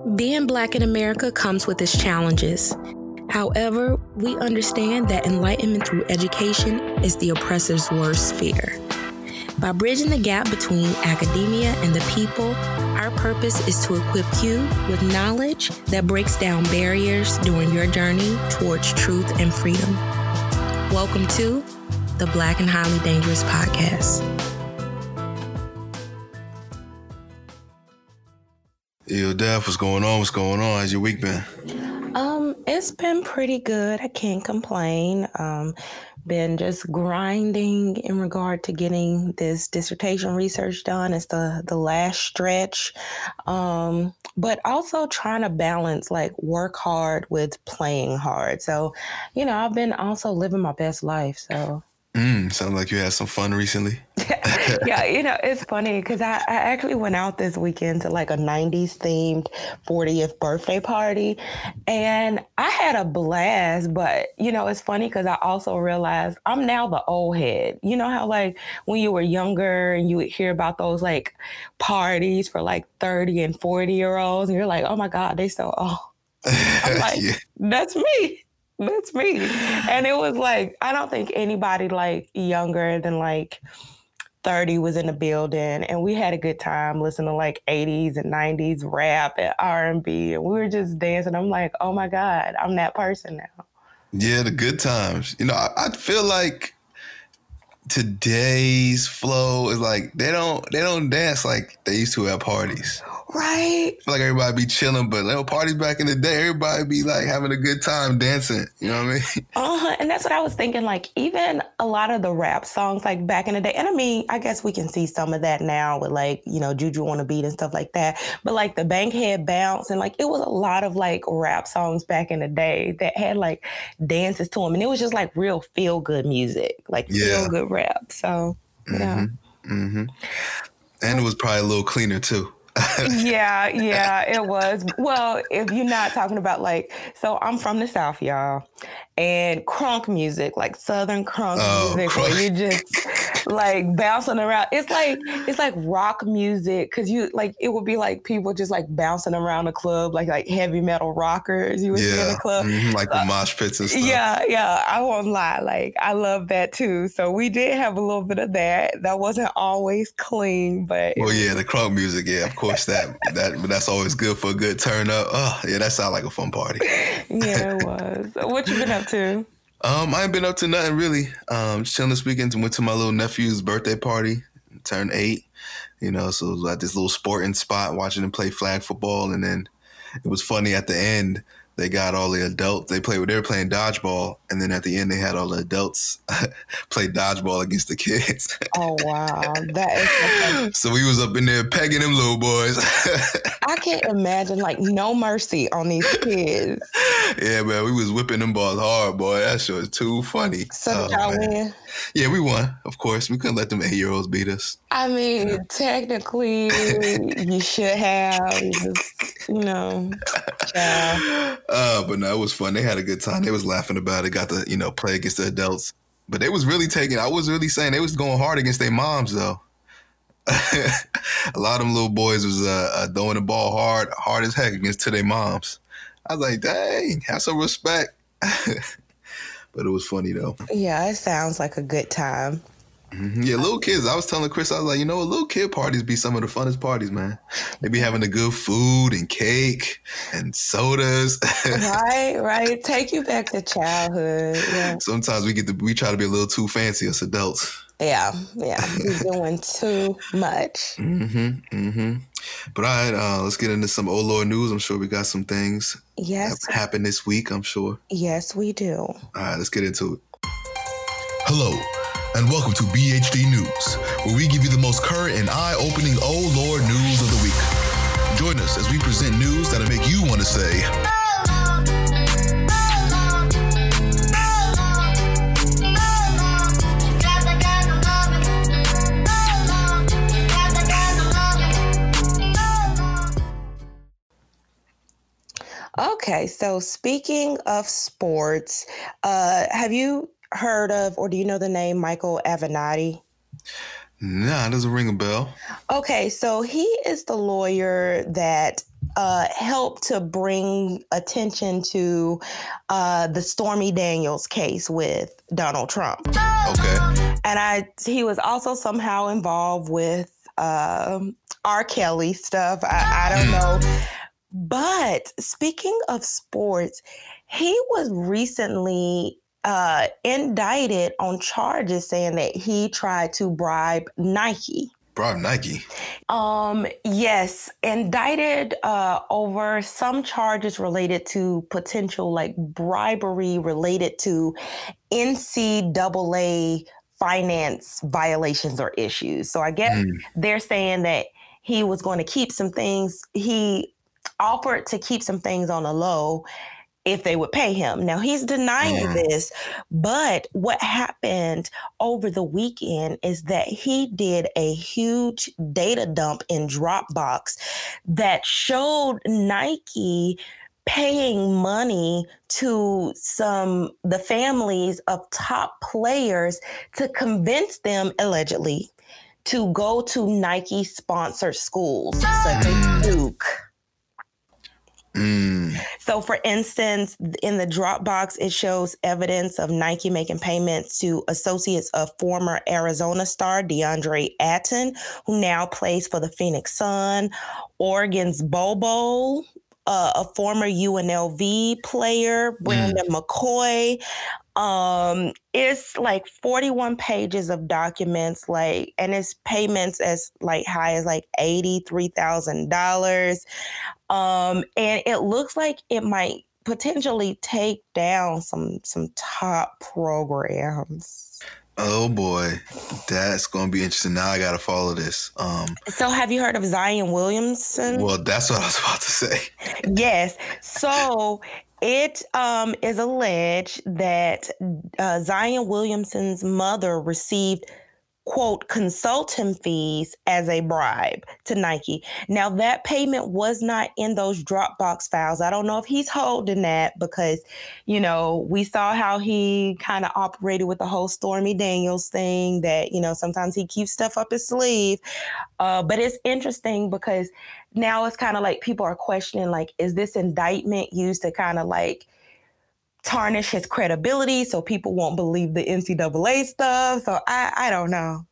Being Black in America comes with its challenges. However, we understand that enlightenment through education is the oppressor's worst fear. By bridging the gap between academia and the people, our purpose is to equip you with knowledge that breaks down barriers during your journey towards truth and freedom. Welcome to the Black and Highly Dangerous Podcast. Yo, Daph, what's going on? What's going on? How's your week been? Um, it's been pretty good. I can't complain. Um, been just grinding in regard to getting this dissertation research done. It's the the last stretch. Um, but also trying to balance like work hard with playing hard. So, you know, I've been also living my best life. So Mm, sounds like you had some fun recently. yeah, you know, it's funny because I, I actually went out this weekend to like a 90s themed 40th birthday party and I had a blast. But, you know, it's funny because I also realized I'm now the old head. You know how, like, when you were younger and you would hear about those like parties for like 30 and 40 year olds, and you're like, oh my God, they so old. I'm like, yeah. that's me. That's me. And it was like, I don't think anybody like younger than like 30 was in the building and we had a good time listening to like 80s and 90s rap and R&B and we were just dancing. I'm like, "Oh my god, I'm that person now." Yeah, the good times. You know, I, I feel like today's flow is like they don't they don't dance like they used to at parties. Right. I feel like everybody be chilling, but little parties back in the day, everybody be like having a good time dancing. You know what I mean? Uh-huh. And that's what I was thinking. Like even a lot of the rap songs, like back in the day, and I mean, I guess we can see some of that now with like, you know, Juju on a beat and stuff like that. But like the Bankhead bounce and like it was a lot of like rap songs back in the day that had like dances to them. And it was just like real feel good music, like yeah. feel good rap. So yeah. Mm-hmm. Mm-hmm. And it was probably a little cleaner too yeah, yeah, it was. Well, if you're not talking about like, so I'm from the South, y'all, and crunk music, like Southern crunk oh, music, crunk. where you just like bouncing around. It's like it's like rock music because you like it would be like people just like bouncing around the club, like like heavy metal rockers. You would yeah. see in the club, mm-hmm, like uh, the mosh pits and stuff. Yeah, yeah. I won't lie, like I love that too. So we did have a little bit of that. That wasn't always clean, but well, yeah, the crunk music, yeah, of course that that that's always good for a good turn up. Oh, yeah, that sounds like a fun party. yeah, it was. What you been up to? Um, I ain't been up to nothing really. Um, just chilling this weekend. Went to my little nephew's birthday party. Turned eight. You know, so it was at this little sporting spot watching him play flag football, and then it was funny at the end they got all the adults. They played. They were playing dodgeball, and then at the end, they had all the adults play dodgeball against the kids. oh wow, that is. so we was up in there pegging them little boys. I can't imagine like no mercy on these kids. Yeah, man, we was whipping them balls hard, boy. That shit was too funny. So oh, y'all win. Yeah, we won. Of course, we couldn't let them eight year olds beat us. I mean, technically, you should have. You know, child. Uh, but no, it was fun. They had a good time. They was laughing about it. Got to you know play against the adults. But they was really taking. I was really saying they was going hard against their moms though. a lot of them little boys was uh, uh, throwing the ball hard, hard as heck against to their moms. I was like, dang, have some respect. but it was funny though. Yeah, it sounds like a good time. Mm-hmm. Yeah, little kids. I was telling Chris, I was like, you know, little kid parties be some of the funnest parties, man. They be having the good food and cake and sodas. right, right. Take you back to childhood. Yeah. Sometimes we get to we try to be a little too fancy as adults. Yeah, yeah. We're doing too much. Mm-hmm. Mm-hmm. But all right, uh, let's get into some old Lord news. I'm sure we got some things yes. that happened this week, I'm sure. Yes, we do. All right, let's get into it. Hello and welcome to BHD News, where we give you the most current and eye-opening oh lord news of the week. Join us as we present news that'll make you want to say, Okay, so speaking of sports, uh, have you heard of or do you know the name Michael Avenatti? Nah, it doesn't ring a bell. Okay, so he is the lawyer that uh, helped to bring attention to uh, the Stormy Daniels case with Donald Trump. Okay. And I, he was also somehow involved with uh, R. Kelly stuff. I, I don't know. But speaking of sports, he was recently uh, indicted on charges saying that he tried to bribe Nike. Bribe Nike. Um, yes, indicted uh, over some charges related to potential like bribery related to NCAA finance violations or issues. So I guess mm. they're saying that he was going to keep some things. He offered to keep some things on the low if they would pay him. Now he's denying mm. this, but what happened over the weekend is that he did a huge data dump in Dropbox that showed Nike paying money to some the families of top players to convince them allegedly to go to Nike sponsored schools such as mm. Duke Mm. So, for instance, in the Dropbox, it shows evidence of Nike making payments to associates of former Arizona star DeAndre Ayton, who now plays for the Phoenix Sun, Oregon's Bol, uh, a former UNLV player, Brandon mm. McCoy. Um, it's like 41 pages of documents, like, and it's payments as like high as like $83,000. Um, and it looks like it might potentially take down some some top programs. Oh boy, that's going to be interesting. Now I got to follow this. Um, so, have you heard of Zion Williamson? Well, that's what I was about to say. yes. So, it um, is alleged that uh, Zion Williamson's mother received quote consultant fees as a bribe to Nike. Now that payment was not in those Dropbox files. I don't know if he's holding that because, you know, we saw how he kind of operated with the whole Stormy Daniels thing that, you know, sometimes he keeps stuff up his sleeve. Uh, but it's interesting because now it's kind of like people are questioning like, is this indictment used to kind of like tarnish his credibility so people won't believe the NCAA stuff. So I, I don't know.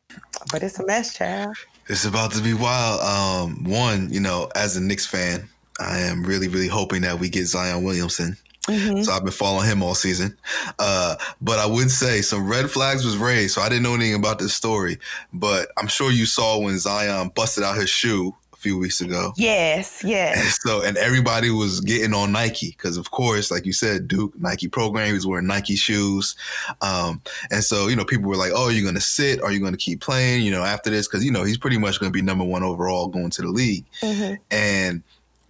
But it's a mess, child. It's about to be wild. Um, one, you know, as a Knicks fan, I am really, really hoping that we get Zion Williamson. Mm-hmm. So I've been following him all season. Uh, but I would say some red flags was raised. So I didn't know anything about this story. But I'm sure you saw when Zion busted out his shoe few weeks ago. Yes, yes. And so, and everybody was getting on Nike because, of course, like you said, Duke Nike program. He was wearing Nike shoes, um, and so you know people were like, "Oh, you're going to sit? Are you going to keep playing?" You know, after this because you know he's pretty much going to be number one overall going to the league, mm-hmm. and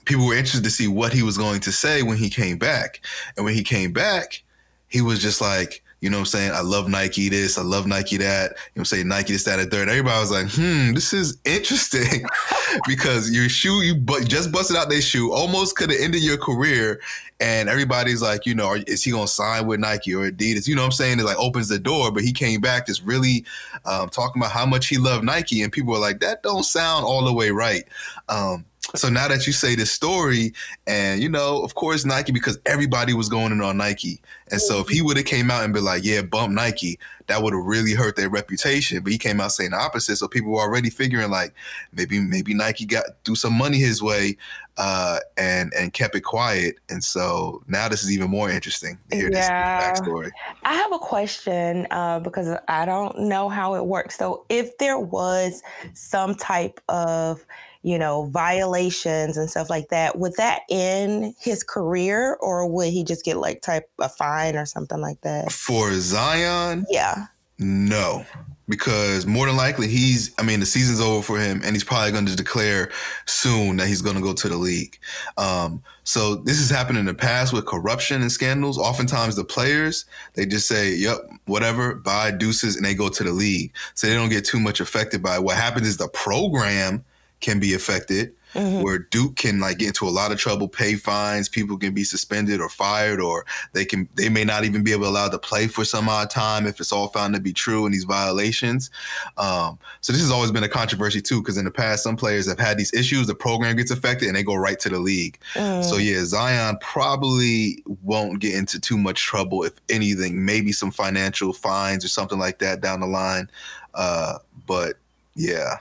people were interested to see what he was going to say when he came back, and when he came back, he was just like you know what I'm saying? I love Nike this, I love Nike that. You know what I'm saying? Nike this, that, and third. Everybody was like, hmm, this is interesting because your shoe, you just busted out their shoe, almost could have ended your career. And everybody's like, you know, is he going to sign with Nike or Adidas? You know what I'm saying? It like opens the door, but he came back just really um, talking about how much he loved Nike. And people were like, that don't sound all the way right. Um, so now that you say this story, and you know, of course, Nike because everybody was going in on Nike, and so if he would have came out and been like, "Yeah, bump Nike," that would have really hurt their reputation. But he came out saying the opposite, so people were already figuring like maybe maybe Nike got threw some money his way, uh, and and kept it quiet. And so now this is even more interesting to hear yeah. this backstory. I have a question uh, because I don't know how it works. So if there was some type of you know, violations and stuff like that, would that end his career or would he just get like type a fine or something like that? For Zion? Yeah. No. Because more than likely he's I mean the season's over for him and he's probably gonna declare soon that he's gonna go to the league. Um, so this has happened in the past with corruption and scandals. Oftentimes the players, they just say, Yep, whatever, bye deuces, and they go to the league. So they don't get too much affected by it. What happens is the program can be affected. mm-hmm. where Duke can like get into a lot of trouble, pay fines, people can be suspended or fired, or they can they may not even be able to allow to play for some odd time if it's all found to be true in these violations. Um, so this has always been a controversy too, because in the past some players have had these issues, the program gets affected, and they go right to the league. Mm. So yeah, Zion probably won't get into too much trouble if anything, maybe some financial fines or something like that down the line. Uh, but yeah.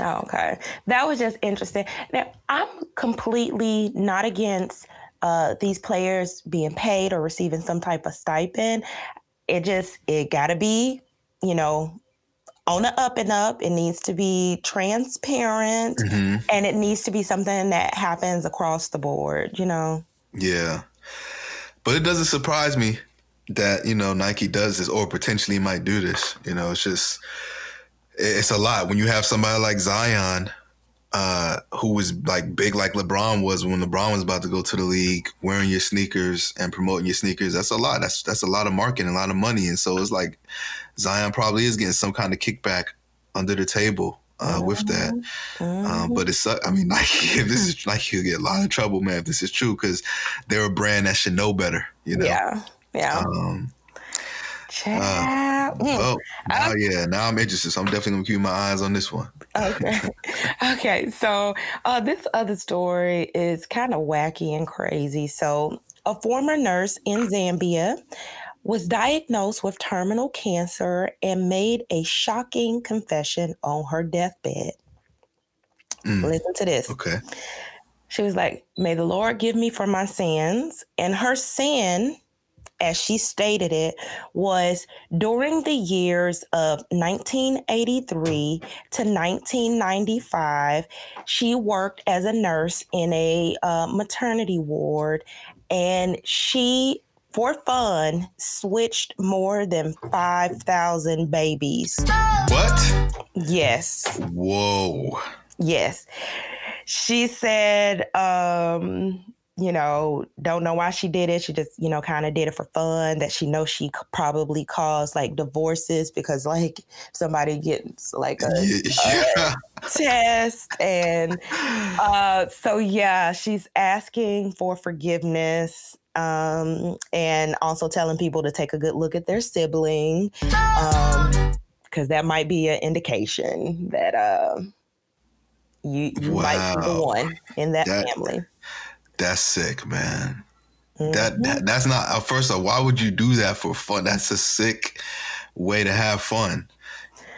Okay. That was just interesting. Now, I'm completely not against uh, these players being paid or receiving some type of stipend. It just, it got to be, you know, on the up and up. It needs to be transparent mm-hmm. and it needs to be something that happens across the board, you know? Yeah. But it doesn't surprise me that, you know, Nike does this or potentially might do this. You know, it's just, it's a lot when you have somebody like Zion, uh, who was like big like LeBron was when LeBron was about to go to the league, wearing your sneakers and promoting your sneakers. That's a lot. That's that's a lot of marketing, a lot of money, and so it's like Zion probably is getting some kind of kickback under the table uh, with that. Mm-hmm. Um, but it's, I mean, Nike, if this is Nike, could get a lot of trouble, man, if this is true, because they're a brand that should know better, you know? Yeah. Yeah. Um, uh, oh, now, yeah. Now I'm interested. So I'm definitely gonna keep my eyes on this one. okay. okay. So uh, this other story is kind of wacky and crazy. So a former nurse in Zambia was diagnosed with terminal cancer and made a shocking confession on her deathbed. Mm. Listen to this. Okay. She was like, May the Lord give me for my sins. And her sin as she stated it, was during the years of 1983 to 1995, she worked as a nurse in a uh, maternity ward and she for fun, switched more than 5,000 babies. What? Yes. Whoa. Yes. She said, um, you know, don't know why she did it. She just, you know, kind of did it for fun. That she knows she probably caused like divorces because like somebody gets like a, yeah. a test, and uh, so yeah, she's asking for forgiveness. Um, and also telling people to take a good look at their sibling, because um, that might be an indication that uh, you you wow. might be the one in that, that family. That's sick, man. Mm-hmm. That, that that's not uh, first of all, why would you do that for fun? That's a sick way to have fun.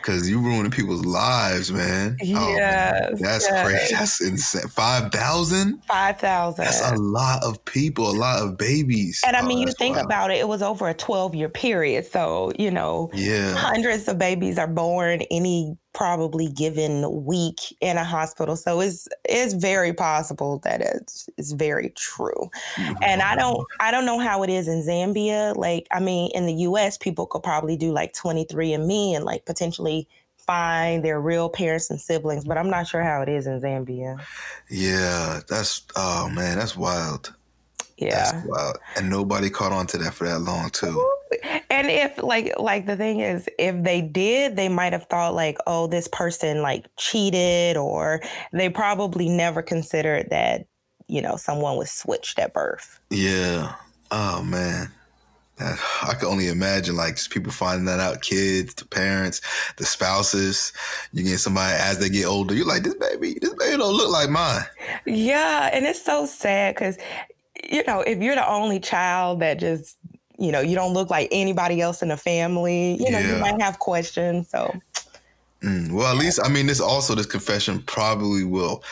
Cause you ruining people's lives, man. Yeah, oh, that's yes. crazy. That's insane. Five thousand. Five thousand. That's a lot of people, a lot of babies. And I mean, oh, you think wild. about it. It was over a twelve-year period, so you know, yeah, hundreds of babies are born any probably given week in a hospital. So it's it's very possible that it's it's very true. And I don't mm-hmm. I don't know how it is in Zambia. Like I mean in the US people could probably do like 23andMe and like potentially find their real parents and siblings, but I'm not sure how it is in Zambia. Yeah, that's oh man, that's wild. Yeah. And nobody caught on to that for that long too. And if like like the thing is if they did, they might have thought like, oh, this person like cheated or they probably never considered that, you know, someone was switched at birth. Yeah. Oh man. I can only imagine like people finding that out, kids, the parents, the spouses. You get somebody as they get older, you're like, this baby, this baby don't look like mine. Yeah, and it's so sad because you know, if you're the only child that just, you know, you don't look like anybody else in the family, you know, yeah. you might have questions. So, mm, well, at least, I mean, this also, this confession probably will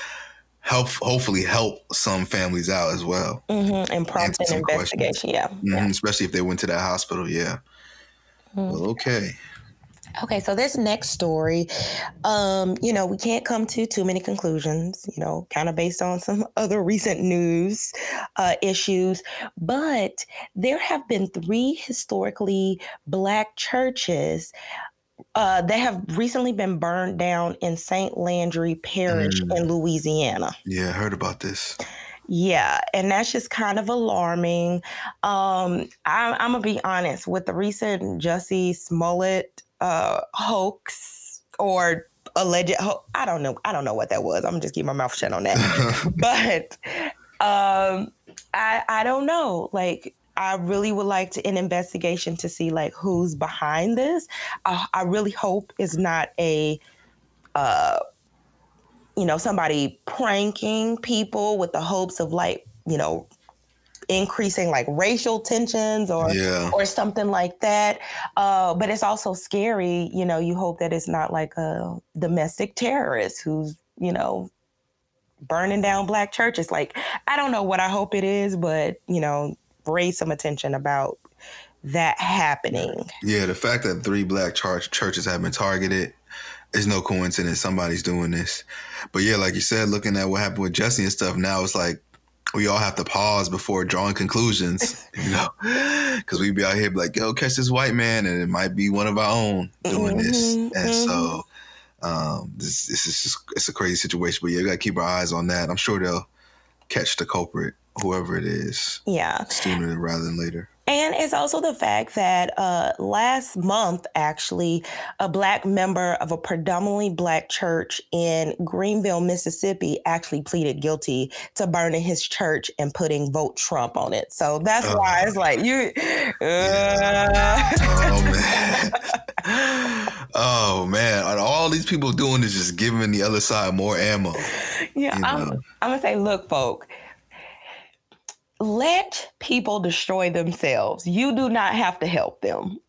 help, hopefully help some families out as well. Mm-hmm. And prompt an investigation. Yeah. Mm-hmm. yeah. Especially if they went to that hospital. Yeah. Mm-hmm. Well, okay. Okay, so this next story, um, you know, we can't come to too many conclusions, you know, kind of based on some other recent news uh, issues, but there have been three historically Black churches uh, that have recently been burned down in St. Landry Parish mm. in Louisiana. Yeah, I heard about this. Yeah, and that's just kind of alarming. Um, I, I'm gonna be honest with the recent Jussie Smollett uh, hoax or alleged. I don't know. I don't know what that was. I'm just keep my mouth shut on that. but um, I I don't know. Like I really would like to, an investigation to see like who's behind this. Uh, I really hope it's not a, uh, you know, somebody pranking people with the hopes of like, you know, increasing like racial tensions or yeah. or something like that. Uh, but it's also scary, you know. You hope that it's not like a domestic terrorist who's, you know, burning down black churches. Like I don't know what I hope it is, but you know, raise some attention about that happening. Yeah, the fact that three black church churches have been targeted is no coincidence. Somebody's doing this. But yeah, like you said, looking at what happened with Jussie and stuff, now it's like we all have to pause before drawing conclusions, you know, because we'd be out here like, yo, catch this white man, and it might be one of our own doing mm-hmm, this. And mm-hmm. so um, this, this is just, it's a crazy situation, but yeah, we got to keep our eyes on that. I'm sure they'll catch the culprit whoever it is. Yeah. Sooner rather than later. And it's also the fact that uh, last month, actually, a black member of a predominantly black church in Greenville, Mississippi, actually pleaded guilty to burning his church and putting vote Trump on it. So that's uh, why it's like you. Uh. Yeah. oh man. oh man. All these people doing is just giving the other side more ammo. Yeah? I'm, I'm gonna say, look, folk let people destroy themselves. You do not have to help them.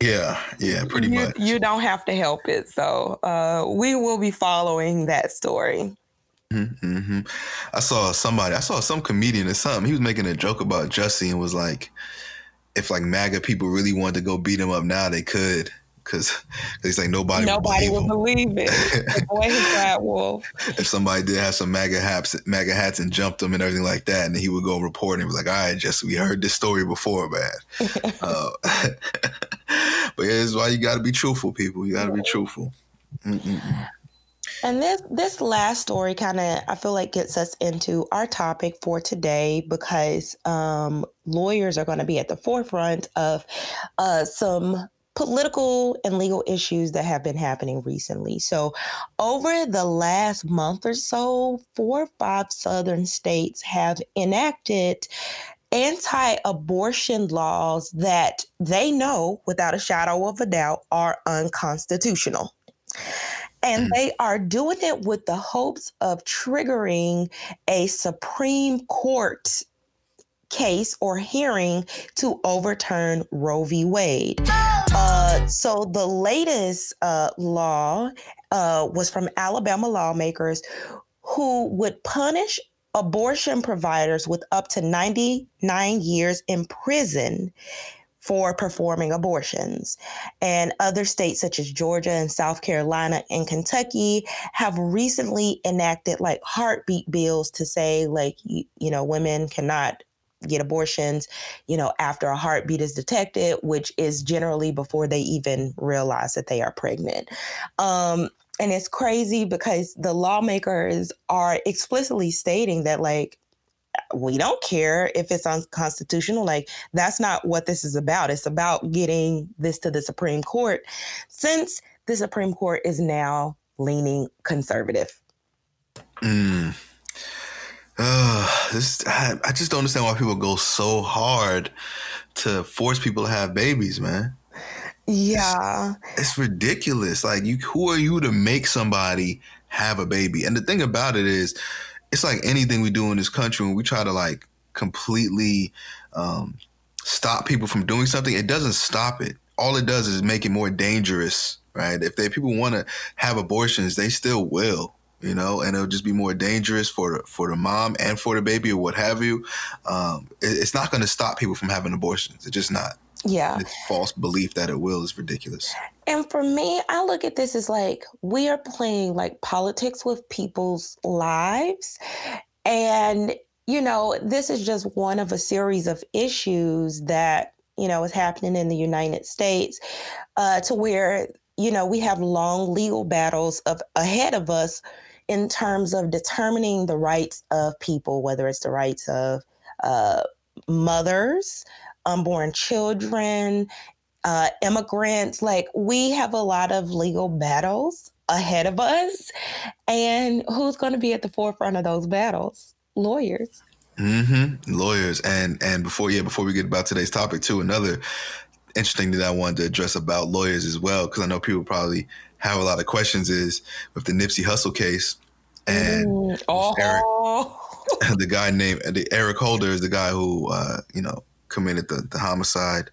Yeah, yeah, pretty you, much. You don't have to help it. So uh, we will be following that story. Mm-hmm. I saw somebody, I saw some comedian or something. He was making a joke about Jussie and was like, if like MAGA people really wanted to go beat him up now, they could because he's like nobody nobody would believe, believe it. boy, he's wolf. If somebody did have some MAGA hats, MAGA hats, and jumped them and everything like that, and he would go report and be like, "All right, just we heard this story before, man." uh, but yeah, it's why you got to be truthful, people. You got to be truthful. Mm-mm-mm. And this this last story kind of I feel like gets us into our topic for today because um, lawyers are going to be at the forefront of uh, some political and legal issues that have been happening recently. So, over the last month or so, four or five southern states have enacted anti abortion laws that they know without a shadow of a doubt are unconstitutional. And mm. they are doing it with the hopes of triggering a Supreme Court case or hearing to overturn Roe v. Wade. Uh, so the latest uh, law uh, was from Alabama lawmakers who would punish abortion providers with up to 99 years in prison for performing abortions. And other states such as Georgia and South Carolina and Kentucky have recently enacted like heartbeat bills to say like you, you know women cannot get abortions, you know, after a heartbeat is detected, which is generally before they even realize that they are pregnant. Um, and it's crazy because the lawmakers are explicitly stating that, like, we don't care if it's unconstitutional. Like, that's not what this is about. It's about getting this to the Supreme Court since the Supreme Court is now leaning conservative. Mm. Uh, this I, I just don't understand why people go so hard to force people to have babies, man. Yeah. It's, it's, ridiculous. Like you who are you to make somebody have a baby? And the thing about it is it's like anything we do in this country when we try to like completely um, stop people from doing something, it doesn't stop it. All it does is make it more dangerous, right? If they people want to have abortions, they still will you know, and it'll just be more dangerous for the, for the mom and for the baby or what have you. Um, it, it's not going to stop people from having abortions. It's just not. Yeah. This false belief that it will is ridiculous. And for me, I look at this as like we are playing like politics with people's lives. And, you know, this is just one of a series of issues that, you know, is happening in the United States uh, to where, you know, we have long legal battles of ahead of us in terms of determining the rights of people, whether it's the rights of uh, mothers, unborn children, uh, immigrants. Like we have a lot of legal battles ahead of us. And who's going to be at the forefront of those battles? Lawyers. Mm-hmm. Lawyers. And and before yeah, before we get about today's topic too, another interesting thing that I wanted to address about lawyers as well, because I know people probably have a lot of questions is with the Nipsey Hussle case and mm, oh. Eric, the guy named the Eric Holder is the guy who uh, you know committed the, the homicide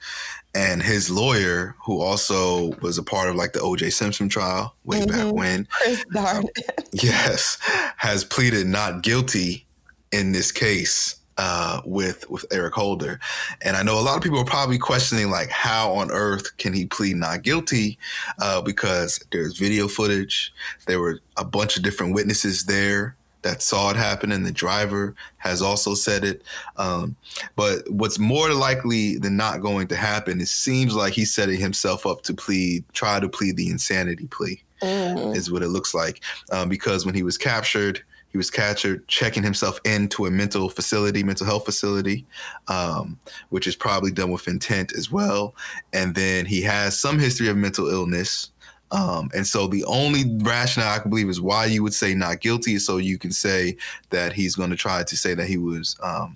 and his lawyer, who also was a part of like the O.J. Simpson trial way mm-hmm. back when, Darden, yes, has pleaded not guilty in this case uh, with with Eric Holder, and I know a lot of people are probably questioning like how on earth can he plead not guilty uh, because there's video footage, there were a bunch of different witnesses there that saw it happen, and the driver has also said it. Um, but what's more likely than not going to happen, it seems like he's setting himself up to plead, try to plead the insanity plea, mm. is what it looks like. Um, because when he was captured, he was captured checking himself into a mental facility, mental health facility, um, which is probably done with intent as well. And then he has some history of mental illness. Um, and so the only rationale I can believe is why you would say not guilty is so you can say that he's going to try to say that he was um,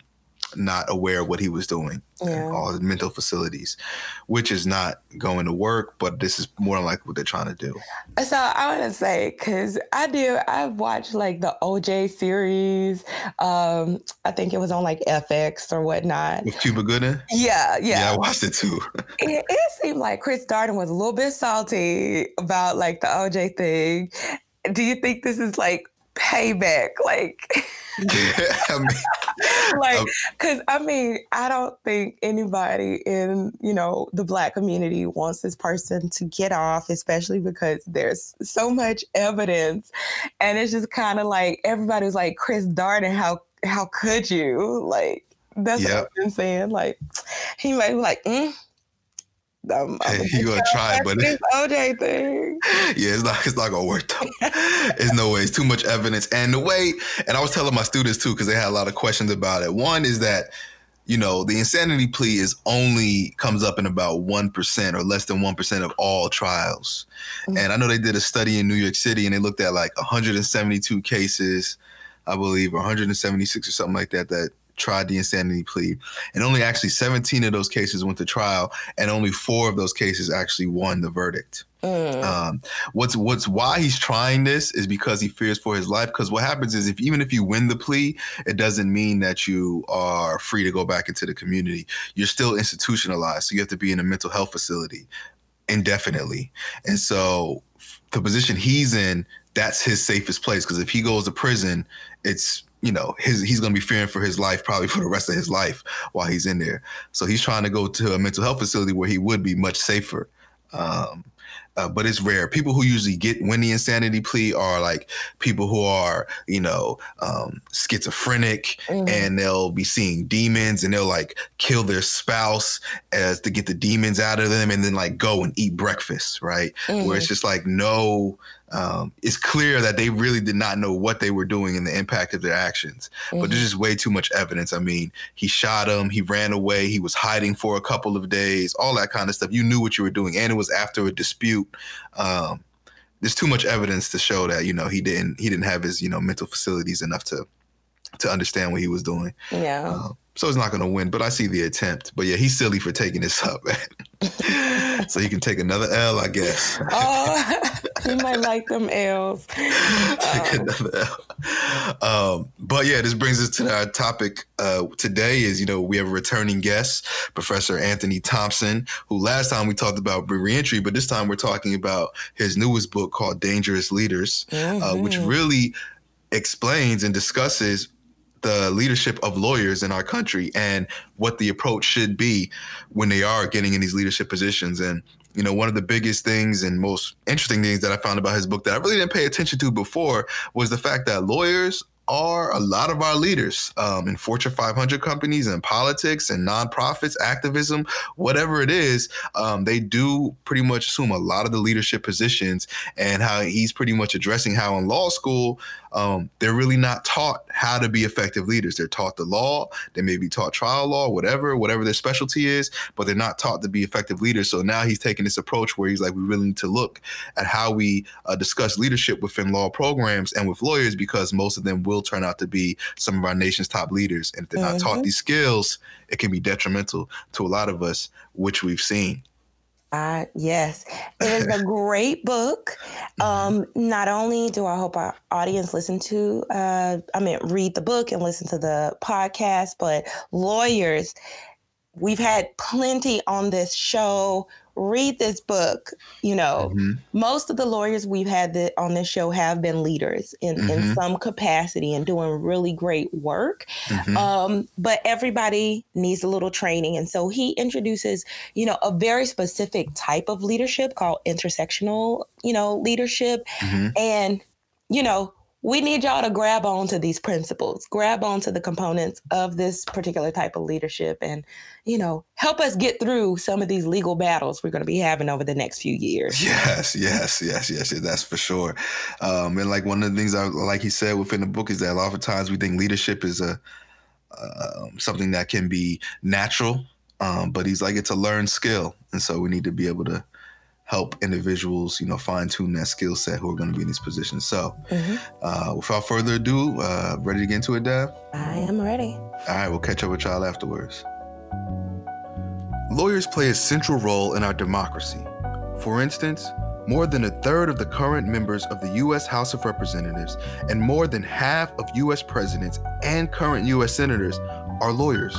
not aware of what he was doing yeah. all his mental facilities, which is not going to work. But this is more like what they're trying to do. So I want to say because I do, I've watched like the OJ series. Um, I think it was on like FX or whatnot. With Cuba Gooding. Yeah, yeah. Yeah, I watched it too. it, it seemed like Chris Darden was a little bit salty about like the OJ thing. Do you think this is like payback? Like. I mean, like, because um, I mean, I don't think anybody in you know the black community wants this person to get off, especially because there's so much evidence, and it's just kind of like everybody's like Chris Darden, how how could you like? That's yep. what I've been saying. Like, he might be like, mm, I'm, I'm you gonna try, but this OJ thing. Yeah, it's not it's not gonna work though. it's no way. It's too much evidence, and the way. And I was telling my students too because they had a lot of questions about it. One is that you know the insanity plea is only comes up in about one percent or less than one percent of all trials. Mm-hmm. And I know they did a study in New York City and they looked at like 172 cases, I believe, or 176 or something like that that tried the insanity plea, and only actually 17 of those cases went to trial, and only four of those cases actually won the verdict. Mm. Um, what's what's why he's trying this is because he fears for his life. Because what happens is if even if you win the plea, it doesn't mean that you are free to go back into the community. You're still institutionalized, so you have to be in a mental health facility indefinitely. And so the position he's in, that's his safest place. Because if he goes to prison, it's you know his he's going to be fearing for his life probably for the rest of his life while he's in there so he's trying to go to a mental health facility where he would be much safer um, uh, but it's rare. People who usually get win the insanity plea are like people who are, you know, um, schizophrenic, mm-hmm. and they'll be seeing demons, and they'll like kill their spouse as to get the demons out of them, and then like go and eat breakfast, right? Mm-hmm. Where it's mm-hmm. just like no um, it's clear that they really did not know what they were doing and the impact of their actions. Mm-hmm. But there's just way too much evidence. I mean, he shot him, he ran away, he was hiding for a couple of days, all that kind of stuff. You knew what you were doing, and it was after a dispute. Um, there's too much evidence to show that you know he didn't he didn't have his you know mental facilities enough to to understand what he was doing. Yeah. Um, so he's not going to win, but I see the attempt. But yeah, he's silly for taking this up. so he can take another L, I guess. oh, he might like them L's. take um. another L. Um, but yeah, this brings us to our topic uh, today. Is you know we have a returning guest, Professor Anthony Thompson, who last time we talked about reentry, but this time we're talking about his newest book called Dangerous Leaders, mm-hmm. uh, which mm-hmm. really explains and discusses the leadership of lawyers in our country and what the approach should be when they are getting in these leadership positions. And, you know, one of the biggest things and most interesting things that I found about his book that I really didn't pay attention to before was the fact that lawyers are a lot of our leaders um, in Fortune 500 companies and politics and nonprofits, activism, whatever it is. Um, they do pretty much assume a lot of the leadership positions, and how he's pretty much addressing how in law school um, they're really not taught how to be effective leaders. They're taught the law, they may be taught trial law, whatever, whatever their specialty is, but they're not taught to be effective leaders. So now he's taking this approach where he's like, we really need to look at how we uh, discuss leadership within law programs and with lawyers because most of them will turn out to be some of our nation's top leaders. And if they're mm-hmm. not taught mm-hmm. these skills, it can be detrimental to a lot of us, which we've seen. Uh, yes, it is a great book. Mm-hmm. Um, not only do I hope our audience listen to, uh, I mean, read the book and listen to the podcast, but lawyers, we've had plenty on this show read this book. You know, mm-hmm. most of the lawyers we've had the, on this show have been leaders in, mm-hmm. in some capacity and doing really great work. Mm-hmm. Um, but everybody needs a little training. And so he introduces, you know, a very specific type of leadership called intersectional, you know, leadership. Mm-hmm. And, you know, we need y'all to grab onto these principles, grab onto the components of this particular type of leadership and, you know, help us get through some of these legal battles we're going to be having over the next few years. Yes, yes, yes, yes, yes that's for sure. Um, and like one of the things I like he said within the book is that a lot of times we think leadership is a uh, something that can be natural, um, but he's like it's a learned skill, and so we need to be able to help individuals, you know, fine tune that skill set who are going to be in these positions. So, mm-hmm. uh, without further ado, uh, ready to get into it, Deb? I am ready. All right, we'll catch up with y'all afterwards. Lawyers play a central role in our democracy. For instance, more than a third of the current members of the U.S. House of Representatives and more than half of U.S. presidents and current U.S. senators are lawyers.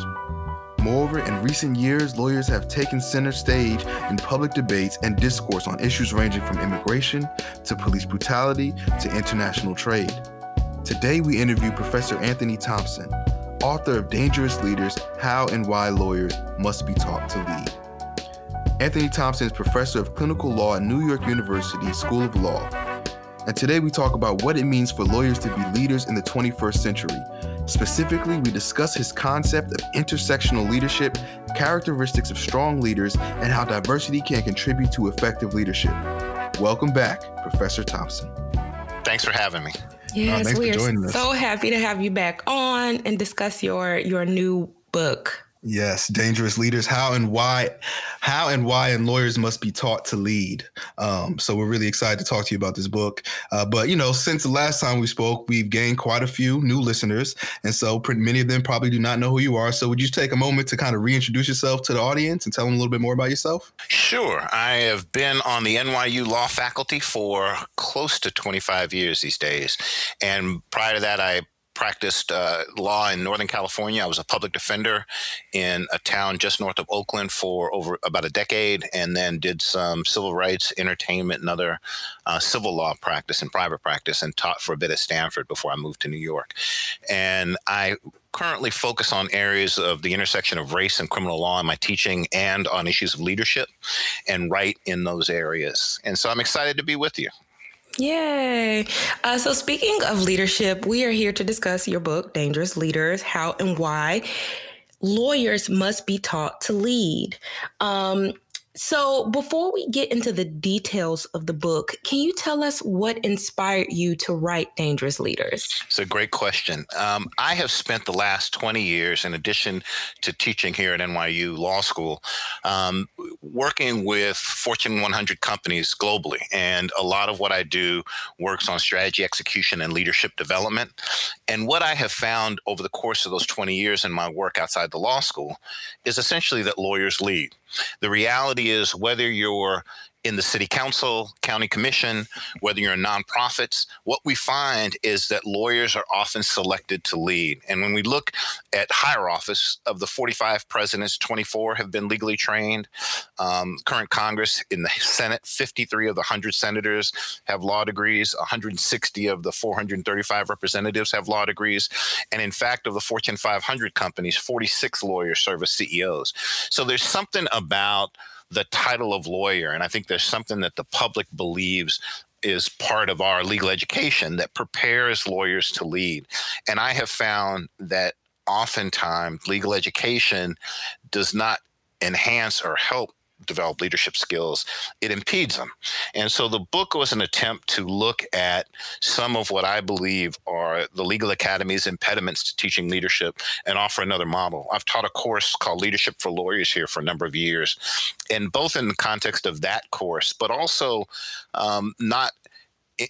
Moreover, in recent years, lawyers have taken center stage in public debates and discourse on issues ranging from immigration to police brutality to international trade. Today, we interview Professor Anthony Thompson, author of Dangerous Leaders How and Why Lawyers Must Be Taught to Lead. Anthony Thompson is professor of clinical law at New York University School of Law. And today we talk about what it means for lawyers to be leaders in the 21st century Specifically, we discuss his concept of intersectional leadership, characteristics of strong leaders, and how diversity can contribute to effective leadership. Welcome back, Professor Thompson. Thanks for having me. Yes, uh, we are so happy to have you back on and discuss your your new book. Yes, dangerous leaders. How and why, how and why, and lawyers must be taught to lead. Um, so we're really excited to talk to you about this book. Uh, but you know, since the last time we spoke, we've gained quite a few new listeners, and so many of them probably do not know who you are. So would you take a moment to kind of reintroduce yourself to the audience and tell them a little bit more about yourself? Sure. I have been on the NYU law faculty for close to 25 years these days, and prior to that, I practiced uh, law in Northern California. I was a public defender in a town just north of Oakland for over about a decade, and then did some civil rights, entertainment, and other uh, civil law practice and private practice, and taught for a bit at Stanford before I moved to New York. And I currently focus on areas of the intersection of race and criminal law in my teaching and on issues of leadership and right in those areas. And so I'm excited to be with you. Yay. Uh, so, speaking of leadership, we are here to discuss your book, Dangerous Leaders How and Why Lawyers Must Be Taught to Lead. Um, so, before we get into the details of the book, can you tell us what inspired you to write Dangerous Leaders? It's a great question. Um, I have spent the last 20 years, in addition to teaching here at NYU Law School, um, working with Fortune 100 companies globally. And a lot of what I do works on strategy execution and leadership development. And what I have found over the course of those 20 years in my work outside the law school is essentially that lawyers lead. The reality is, whether you're in the city council, county commission, whether you're in nonprofits, what we find is that lawyers are often selected to lead. And when we look at higher office, of the 45 presidents, 24 have been legally trained. Um, current Congress in the Senate, 53 of the 100 senators have law degrees, 160 of the 435 representatives have law degrees. And in fact, of the Fortune 500 companies, 46 lawyers serve as CEOs. So there's something about the title of lawyer. And I think there's something that the public believes is part of our legal education that prepares lawyers to lead. And I have found that oftentimes legal education does not enhance or help develop leadership skills, it impedes them. And so the book was an attempt to look at some of what I believe are the legal academy's impediments to teaching leadership and offer another model. I've taught a course called Leadership for Lawyers here for a number of years, and both in the context of that course, but also um, not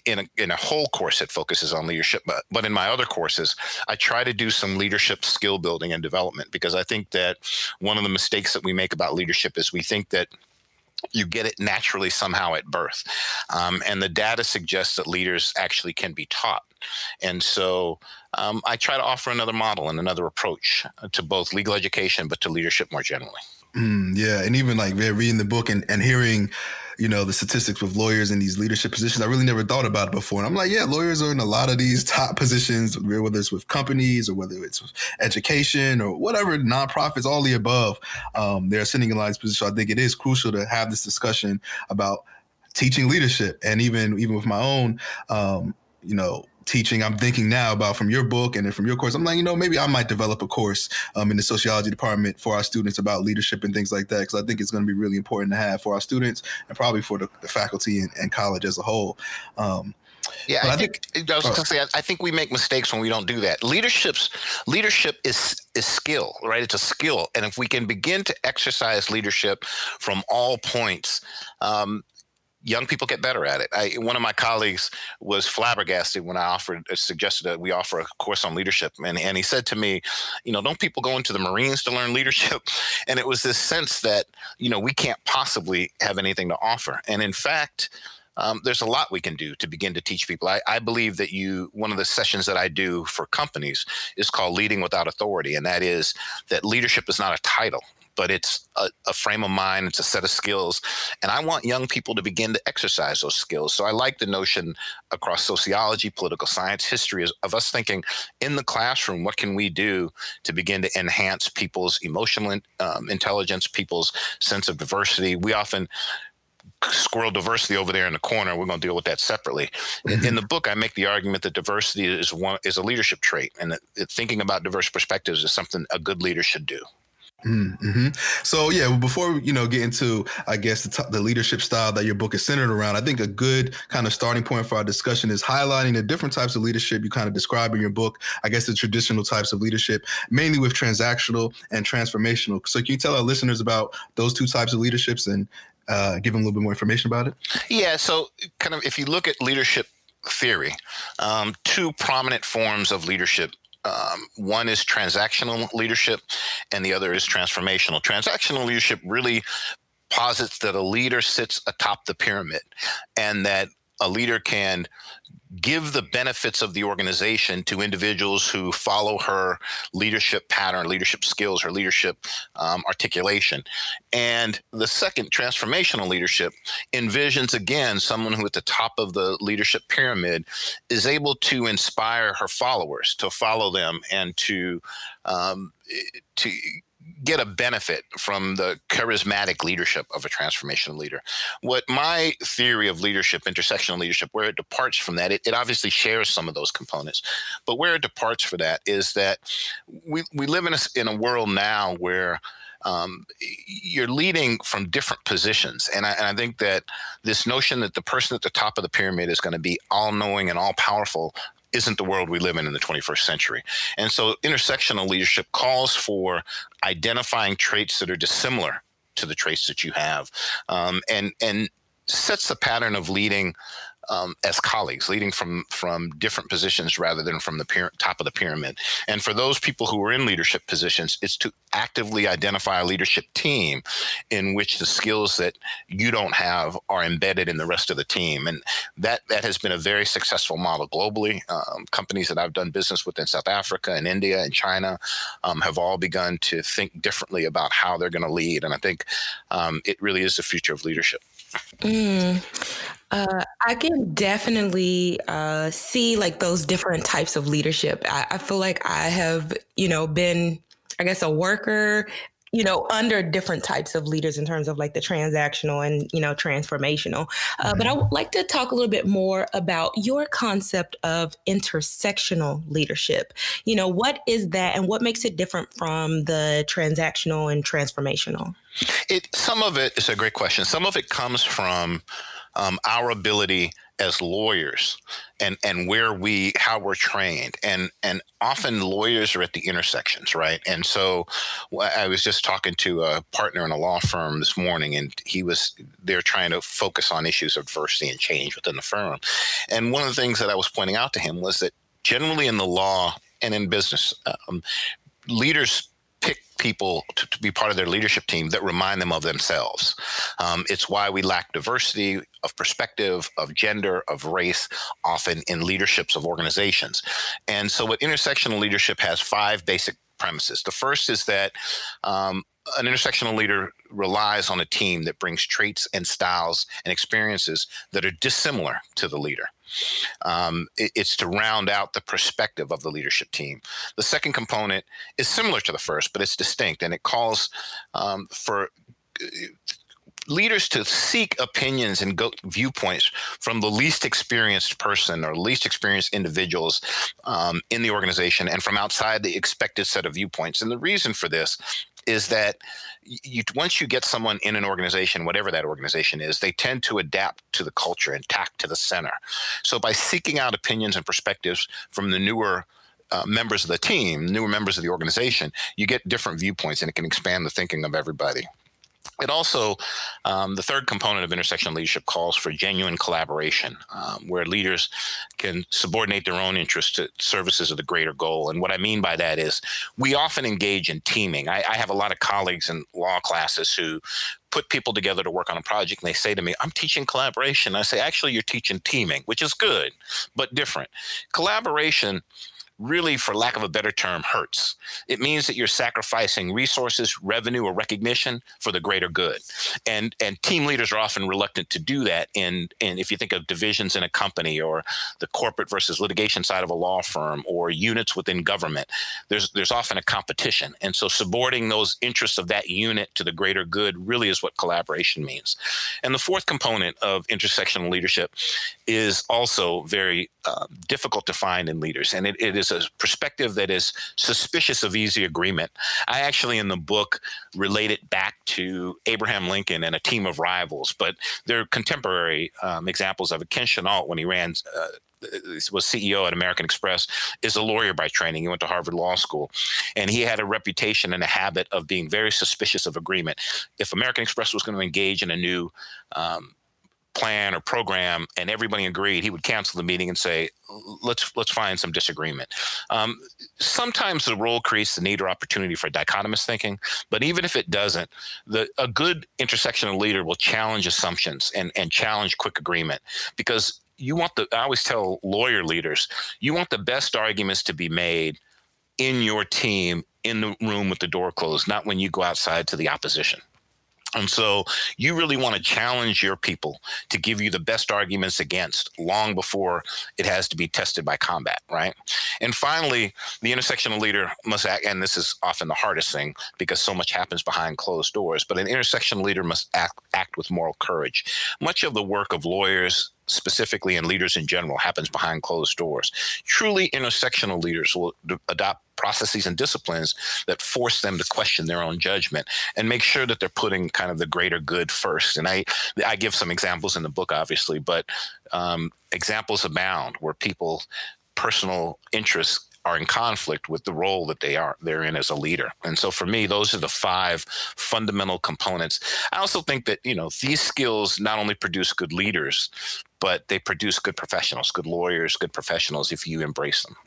in a, in a whole course that focuses on leadership, but, but in my other courses, I try to do some leadership skill building and development because I think that one of the mistakes that we make about leadership is we think that you get it naturally somehow at birth. Um, and the data suggests that leaders actually can be taught. And so um, I try to offer another model and another approach to both legal education, but to leadership more generally. Mm, yeah. And even like reading the book and, and hearing you know, the statistics with lawyers in these leadership positions. I really never thought about it before. And I'm like, yeah, lawyers are in a lot of these top positions, whether it's with companies or whether it's education or whatever, nonprofits, all the above. Um, they're sitting in these positions. So I think it is crucial to have this discussion about teaching leadership. And even even with my own um, you know, teaching i'm thinking now about from your book and then from your course i'm like you know maybe i might develop a course um, in the sociology department for our students about leadership and things like that because i think it's going to be really important to have for our students and probably for the, the faculty and, and, college as a whole um, yeah, I, I, think, think I was oh. to say I, think we make mistakes when we don't do that. Leadership's leadership is is skill, right? It's a skill, and if we can begin to exercise leadership from all points, um, young people get better at it. I, one of my colleagues was flabbergasted when I offered, uh, suggested that we offer a course on leadership, and and he said to me, you know, don't people go into the Marines to learn leadership? And it was this sense that you know we can't possibly have anything to offer, and in fact. Um, there's a lot we can do to begin to teach people. I, I, believe that you, one of the sessions that I do for companies is called Leading Without Authority. And that is that leadership is not a title but it's a, a, frame of mind, it's a set of skills. And I want young people to begin to exercise those skills. So I like the notion across sociology, political science, history of us thinking in the classroom, what can we do to begin to enhance people's emotional um, intelligence, people's sense of diversity? We often squirrel diversity over there in the corner. We're going to deal with that separately. Mm-hmm. In, in, the book, I make the argument that diversity is one is a leadership trait, and that, that thinking about diverse perspectives is something a good leader should do. Mm-hmm. So yeah, before you know get into I guess the, t- the leadership style that your book is centered around, I think a good kind of starting point for our discussion is highlighting the different types of leadership you kind of describe in your book. I guess the traditional types of leadership, mainly with transactional and transformational. So can you tell our listeners about those two types of leaderships and uh, give them a little bit more information about it? Yeah. So kind of if you look at leadership theory, um, two prominent forms of leadership um, one is transactional leadership and the other is transformational. Transactional leadership really posits that a leader sits atop the pyramid and that a leader can give the benefits of the organization to individuals who follow her leadership pattern, leadership skills, her leadership um, articulation. And the second, transformational leadership, envisions again someone who at the top of the leadership pyramid is able to inspire her followers to follow them and to um, to get a benefit from the charismatic leadership of a transformational leader. What my theory of leadership, intersectional leadership, where it departs from that, it, it obviously shares some of those components, but where it departs for that is that we, we live in a, in a world now where um, you're leading from different positions. And I, and I, think that this notion that the person at the top of the pyramid is going to be all knowing and all powerful isn't the world we live in in the 21st century. And so intersectional leadership calls for identifying traits that are dissimilar to the traits that you have um, and, and sets the pattern of leading um, as colleagues, leading from from different positions rather than from the top of the pyramid. And for those people who are in leadership positions, it's to actively identify a leadership team in which the skills that you don't have are embedded in the rest of the team. And that that has been a very successful model globally. Um, companies that I've done business with in South Africa and India and China um, have all begun to think differently about how they're going to lead. And I think um, it really is the future of leadership. Mm. Uh, I can definitely uh, see like those different types of leadership. I, I feel like I have, you know, been, I guess, a worker you know, under different types of leaders in terms of like the transactional and, you know, transformational. Uh, mm-hmm. But I would like to talk a little bit more about your concept of intersectional leadership. You know, what is that and what makes it different from the transactional and transformational? It, some of it is a great question. Some of it comes from um, our ability as lawyers and and where we how we're trained. And and often lawyers are at the intersections right? And so i was just talking to a partner in a law firm this morning and he was they're trying to focus on issues of diversity and change within the firm. And one of the things that i was pointing out to him was that generally in the law and in business um, leaders pick people to, to, be part of their leadership team that remind them of themselves. Um, it's why we lack diversity of perspective, of gender, of race, often in leaderships of organizations. And so, what intersectional leadership has five basic premises. The first is that um, an intersectional leader relies on a team that brings traits and styles and experiences that are dissimilar to the leader. Um, it, it's to round out the perspective of the leadership team. The second component is similar to the first, but it's distinct, and it calls um, for uh, leaders to seek opinions and go, viewpoints from the least experienced person or least experienced individuals um, in the organization and from outside the expected set of viewpoints. And the reason for this is that you once you get someone in an organization whatever that organization is they tend to adapt to the culture and tack to the center. So by seeking out opinions and perspectives from the newer uh, members of the team newer members of the organization you get different viewpoints and it can expand the thinking of everybody it also, um, the third component of intersectional leadership calls for genuine collaboration, um, where leaders can subordinate their own interests to services of the greater goal. And what I mean by that is we often engage in teaming. I, I have a lot of colleagues in law classes who put people together to work on a project and they say to me, I'm teaching collaboration. I say, actually, you're teaching teaming, which is good, but different. Collaboration really, for lack of a better term, hurts. It means that you're sacrificing resources, revenue, or recognition for the greater good. And and team leaders are often reluctant to do that. In and if you think of divisions in a company or the corporate versus litigation side of a law firm or units within government, there's there's often a competition. And so subordinating those interests of that unit to the greater good really is what collaboration means. And the fourth component of intersectional leadership is also very uh, difficult to find in leaders, and it, it is a perspective that is suspicious of easy agreement. I actually, in the book, relate it back to Abraham Lincoln and a team of rivals, but they're contemporary um, examples of it. Ken Chenault, when he ran. Uh, was CEO at American Express, is a lawyer by training. He went to Harvard Law School, and he had a reputation and a habit of being very suspicious of agreement. If American Express was going to engage in a new um, plan or program and everybody agreed, he would cancel the meeting and say, "Let's let's find some disagreement." Um, sometimes the role creates the need or opportunity for dichotomous thinking, but even if it doesn't, the a good intersectional leader will challenge assumptions and and challenge quick agreement because you want the. I always tell lawyer leaders, you want the best arguments to be made in your team in the room with the door closed, not when you go outside to the opposition. And so you really want to challenge your people to give you the best arguments against long before it has to be tested by combat, right? And finally, the intersectional leader must act, and this is often the hardest thing because so much happens behind closed doors, but an intersectional leader must act, act with moral courage. Much of the work of lawyers, specifically and leaders in general happens behind closed doors. Truly intersectional leaders will adopt processes and disciplines that force them to question their own judgment and make sure that they're putting kind of the greater good first. And I I give some examples in the book, obviously, but um, examples abound where people personal interests are in conflict with the role that they are they're in as a leader. And so for me, those are the five fundamental components. I also think that, you know, these skills not only produce good leaders, but they produce good professionals, good lawyers, good professionals if you embrace them.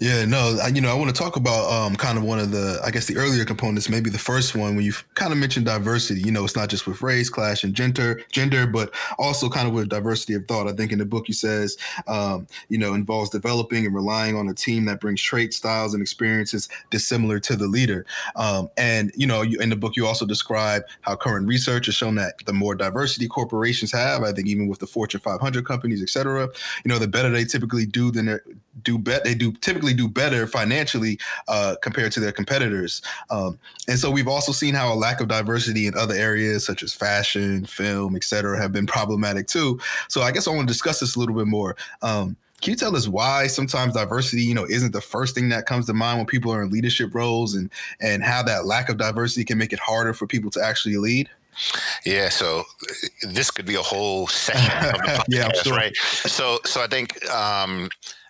Yeah, no, I, you know, I want to talk about um, kind of one of the, I guess, the earlier components. Maybe the first one when you kind of mentioned diversity. You know, it's not just with race, class, and gender, gender, but also kind of with diversity of thought. I think in the book you says, um, you know, involves developing and relying on a team that brings traits, styles, and experiences dissimilar to the leader. Um, and you know, you, in the book you also describe how current research has shown that the more diversity corporations have, I think even with the Fortune 500 100 companies, etc. You know, the better they typically do than do bet they do typically do better financially uh, compared to their competitors. Um, and so we've also seen how a lack of diversity in other areas such as fashion, film, etc., have been problematic too. So I guess I want to discuss this a little bit more. Um, can you tell us why sometimes diversity, you know, isn't the first thing that comes to mind when people are in leadership roles, and and how that lack of diversity can make it harder for people to actually lead? Yeah, so uh, this could be a whole session of the podcast, yeah, sure. right? So, so I think um,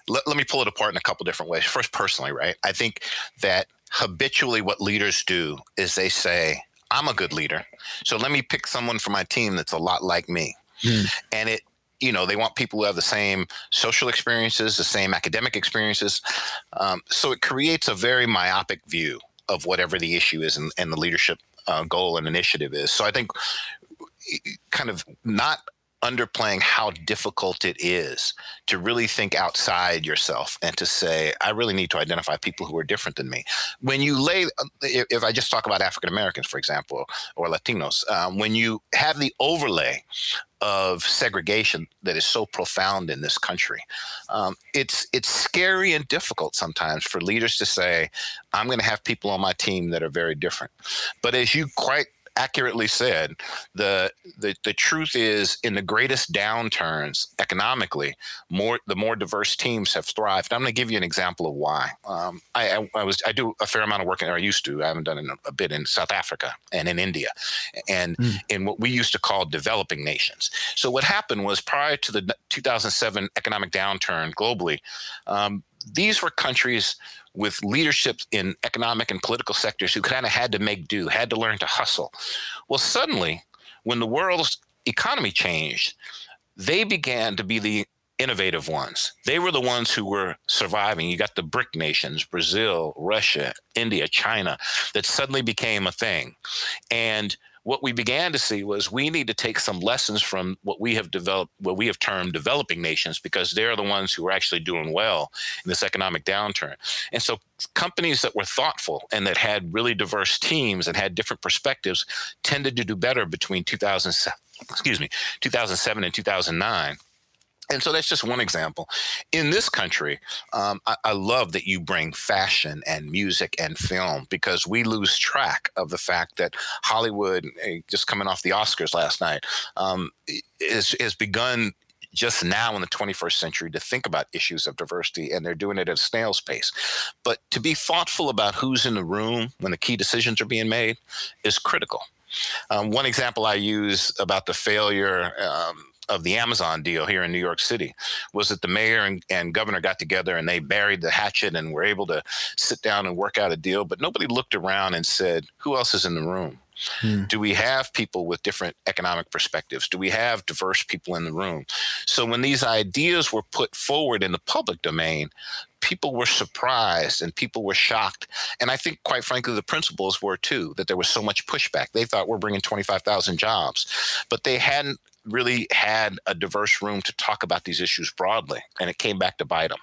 let, let me pull it apart in a couple different ways. First, personally, right? I think that habitually what leaders do is they say, "I'm a good leader, so let me pick someone for my team that's a lot like me," mm. and it you know they want people who have the same social experiences the same academic experiences um, so it creates a very myopic view of whatever the issue is and, and the leadership uh, goal and initiative is. So i think kind of not underplaying how difficult it is to really think outside yourself and to say, I really need to identify people who are different than me. When you lay, if I just talk about African Americans, for example, or Latinos, um, when you have the overlay of segregation that is so profound in this country. Um, it's it's scary and difficult sometimes for leaders to say, "I'm going to have people on my team that are very different." But as you quite accurately said, the, the the truth is in the greatest downturns economically, more the more diverse teams have thrived. I'm going to give you an example of why. Um, I, I, I, was I do a fair amount of work, or I used to. I haven't done a, a bit in South Africa and in India, and mm. in what we used to call developing nations. So what happened was prior to the 2007 economic downturn globally, um, these were countries with leadership in economic and political sectors who kind of had to make do, had to learn to hustle. Well, suddenly, when the world's economy changed, they began to be the innovative ones. They were the ones who were surviving. You got the BRIC nations, Brazil, Russia, India, China, that suddenly became a thing. And what we began to see was we need to take some lessons from what we have developed, what we have termed developing nations, because they're the ones who are actually doing well in this economic downturn. And so companies that were thoughtful and that had really diverse teams and had different perspectives tended to do better between 2007, excuse me, 2007 and 2009 and so that's just one example. In this country, um, I, I, love that you bring fashion and music and film because we lose track of the fact that Hollywood, eh, just coming off the Oscars last night, um, has begun just now in the 21st century to think about issues of diversity, and they're doing it at a snail's pace. But to be thoughtful about who's in the room when the key decisions are being made is critical. Um, one example I use about the failure um, of the Amazon deal here in New York City was that the mayor and, and, governor got together and they buried the hatchet and were able to sit down and work out a deal. But nobody looked around and said, who else is in the room? Hmm. Do we have people with different economic perspectives? Do we have diverse people in the room? So when these ideas were put forward in the public domain, people were surprised and people were shocked. And I think, quite frankly, the principals were too, that there was so much pushback. They thought we're bringing 25,000 jobs, but they hadn't really had a diverse room to talk about these issues broadly, and it came back to bite them.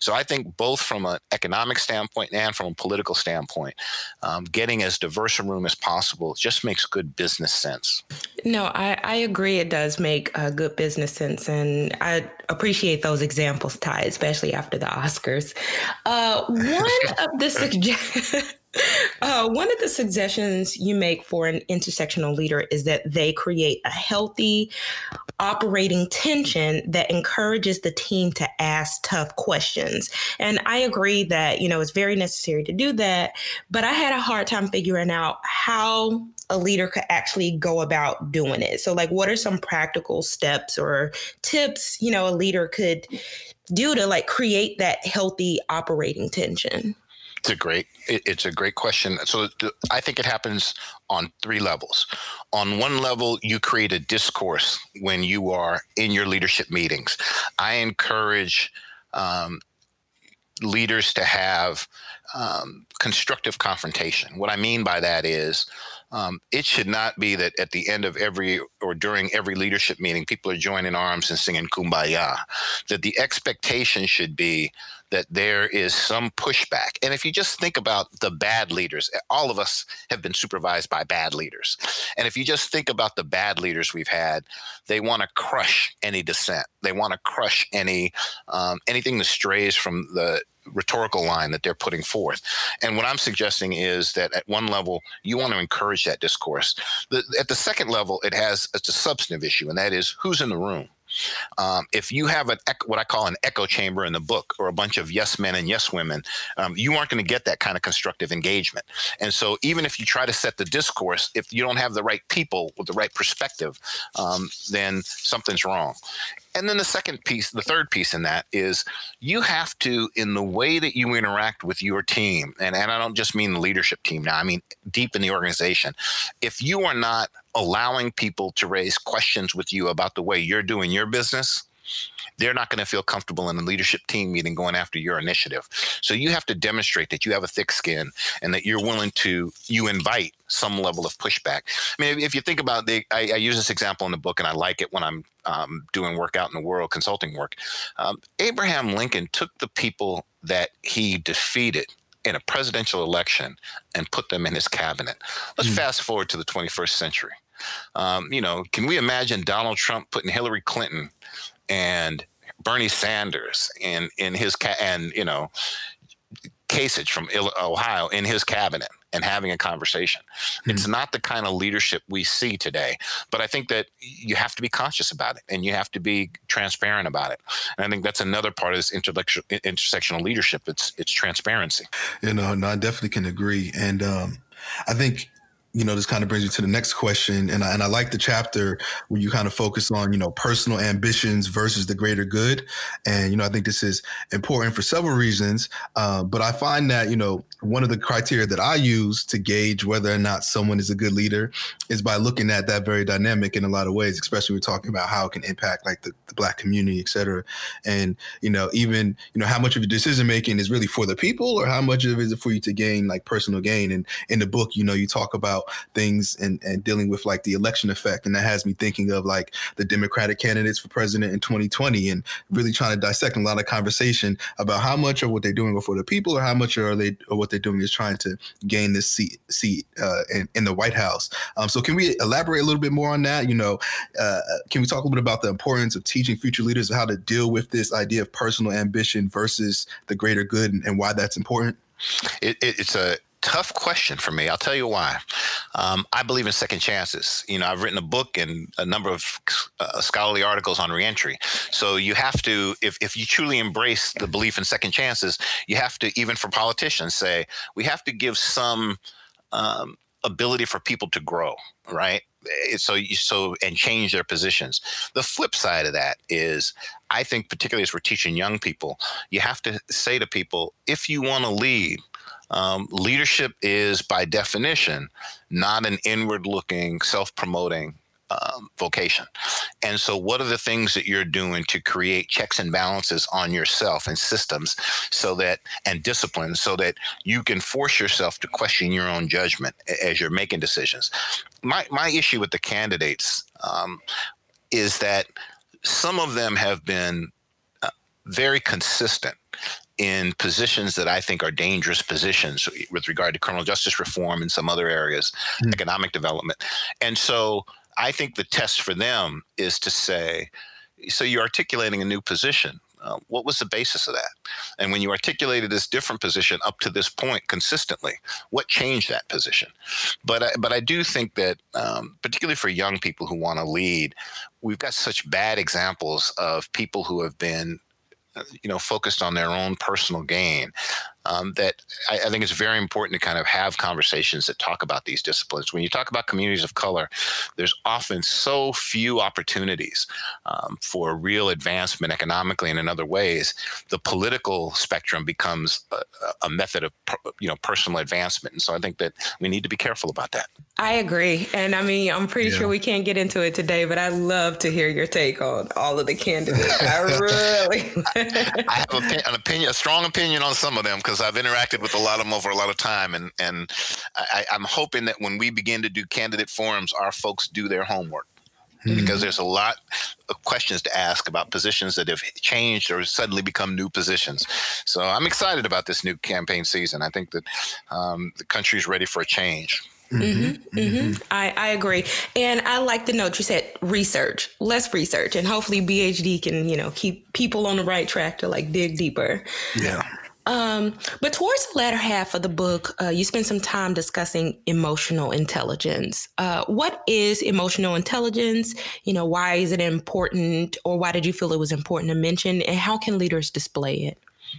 So I think both from an economic standpoint and from a political standpoint, um, getting as diverse a room as possible just makes good business sense. No, I, I agree. It does make uh, good business sense, and I appreciate those examples, Ty, especially after the Oscars. Uh, one of the suggestions. Uh, one of the suggestions you make for an intersectional leader is that they create a healthy operating tension that encourages the team to ask tough questions. And I agree that, you know, it's very necessary to do that. But I had a hard time figuring out how a leader could actually go about doing it. So, like, what are some practical steps or tips, you know, a leader could do to like create that healthy operating tension? It's a great it, it's a great question. So th- I think it happens on three levels. On one level, you create a discourse when you are in your leadership meetings. I encourage um, leaders to have um, constructive confrontation. What I mean by that is um, it should not be that at the end of every or during every leadership meeting, people are joining arms and singing kumbaya. That the expectation should be that there is some pushback. And if you just think about the bad leaders, all of us have been supervised by bad leaders. And if you just think about the bad leaders we've had, they want to crush any dissent. They want to crush any um, anything that strays from the rhetorical line that they're putting forth. And what I'm suggesting is that at one level, you want to encourage that discourse. The, at the second level, it has it's a substantive issue, and that is who's in the room. Um, if you have an what I call an echo chamber in the book, or a bunch of yes men and yes women, um, you aren't going to get that kind of constructive engagement. And so, even if you try to set the discourse, if you don't have the right people with the right perspective, um, then something's wrong. And then the second piece, the third piece in that is you have to, in the way that you interact with your team, and, and I don't just mean the leadership team now, I mean deep in the organization. If you are not allowing people to raise questions with you about the way you're doing your business, they're not going to feel comfortable in a leadership team meeting going after your initiative. So you have to demonstrate that you have a thick skin and that you're willing to you invite some level of pushback. I mean, if you think about the, I, I use this example in the book, and I like it when I'm um, doing work out in the world, consulting work. Um, Abraham Lincoln took the people that he defeated in a presidential election and put them in his cabinet. Let's mm. fast forward to the 21st century. Um, you know, can we imagine Donald Trump putting Hillary Clinton and Bernie Sanders in in his ca- and you know Kasich from Ohio in his cabinet and having a conversation. Mm-hmm. It's not the kind of leadership we see today, but I think that you have to be conscious about it and you have to be transparent about it. And I think that's another part of this intellectual intersectional leadership. It's it's transparency. You know, no, I definitely can agree. And um, I think you know, this kind of brings you to the next question. And I, and I like the chapter where you kind of focus on, you know, personal ambitions versus the greater good. And, you know, I think this is important for several reasons. Uh, but I find that, you know, one of the criteria that I use to gauge whether or not someone is a good leader is by looking at that very dynamic in a lot of ways, especially we're talking about how it can impact like the, the black community, et cetera. And, you know, even, you know, how much of your decision making is really for the people or how much of it is for you to gain like personal gain. And in the book, you know, you talk about things and, and dealing with like the election effect. And that has me thinking of like the Democratic candidates for president in 2020 and really trying to dissect a lot of conversation about how much of what they're doing for the people or how much are they or what they're doing is trying to gain this seat seat uh, in, in the White House. Um, so can we elaborate a little bit more on that? You know, uh, can we talk a little bit about the importance of teaching future leaders how to deal with this idea of personal ambition versus the greater good and, and why that's important? It, it, it's a tough question for me. I'll tell you why. Um, I believe in second chances. You know, I've written a book and a number of uh, scholarly articles on reentry. So you have to, if, if you truly embrace the belief in second chances, you have to, even for politicians, say we have to give some um, ability for people to grow, right? So, you, so and change their positions. The flip side of that is, I think, particularly as we're teaching young people, you have to say to people, if you want to lead, um, leadership is, by definition, not an inward looking, self promoting um, vocation. And so, what are the things that you're doing to create checks and balances on yourself and systems so that, and discipline, so that you can force yourself to question your own judgment as you're making decisions? My, my issue with the candidates um, is that some of them have been uh, very consistent in positions that I think are dangerous positions with regard to criminal justice reform and some other areas, mm. economic development. And so I think the test for them is to say, so you're articulating a new position. Uh, what was the basis of that? And when you articulated this different position up to this point consistently, what changed that position? But I, but I do think that, um, particularly for young people who want to lead, we've got such bad examples of people who have been you know focused on their own personal gain um, that I, I, think it's very important to kind of have conversations that talk about these disciplines. When you talk about communities of color, there's often so few opportunities um, for real advancement economically and in other ways. The political spectrum becomes a, a method of you know personal advancement, and so I think that we need to be careful about that. I agree, and I mean I'm pretty yeah. sure we can't get into it today, but I'd love to hear your take on all of the candidates. I really, I have an opinion, a strong opinion on some of them because I've interacted with a lot of them over a lot of time, and and I, am hoping that when we begin to do candidate forums, our folks do their homework. mm-hmm. because there's a lot of questions to ask about positions that have changed or suddenly become new positions. So I'm excited about this new campaign season. I think that um, the country is ready for a change. Mm-hmm, mm-hmm. Mm-hmm. I, I agree. And I like the note you said research, less research, and hopefully BHD can, you know, keep people on the right track to like dig deeper. Yeah. Um, but towards the latter half of the book, uh, you spend some time discussing emotional intelligence. Uh, what is emotional intelligence? You know, why is it important, or why did you feel it was important to mention, and how can leaders display it?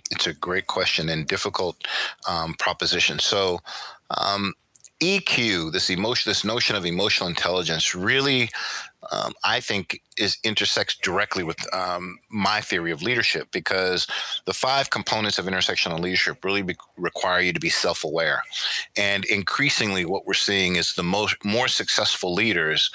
It's a great question and difficult um, proposition. So, um, EQ, this emotion, this notion of emotional intelligence, really, um, I think, is intersects directly with um, my theory of leadership because the five components of intersectional leadership really be, require you to be self-aware, and increasingly, what we're seeing is the most more successful leaders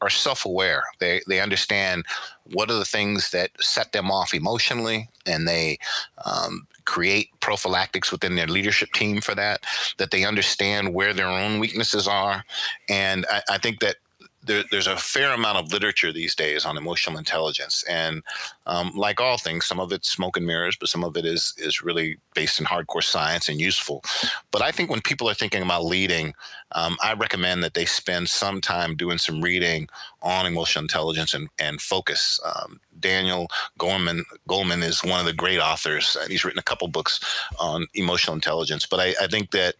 are self-aware. They they understand what are the things that set them off emotionally, and they um, create prophylactics within their leadership team for that, that they understand where their own weaknesses are. And I, I think that there, there's a fair amount of literature these days on emotional intelligence, and um, like all things, some of it's smoke and mirrors, but some of it is is really based in hardcore science and useful. But I think when people are thinking about leading, um, I recommend that they spend some time doing some reading on emotional intelligence and, and focus. Um, Daniel Goleman Goleman is one of the great authors, and he's written a couple books on emotional intelligence. But I, I think that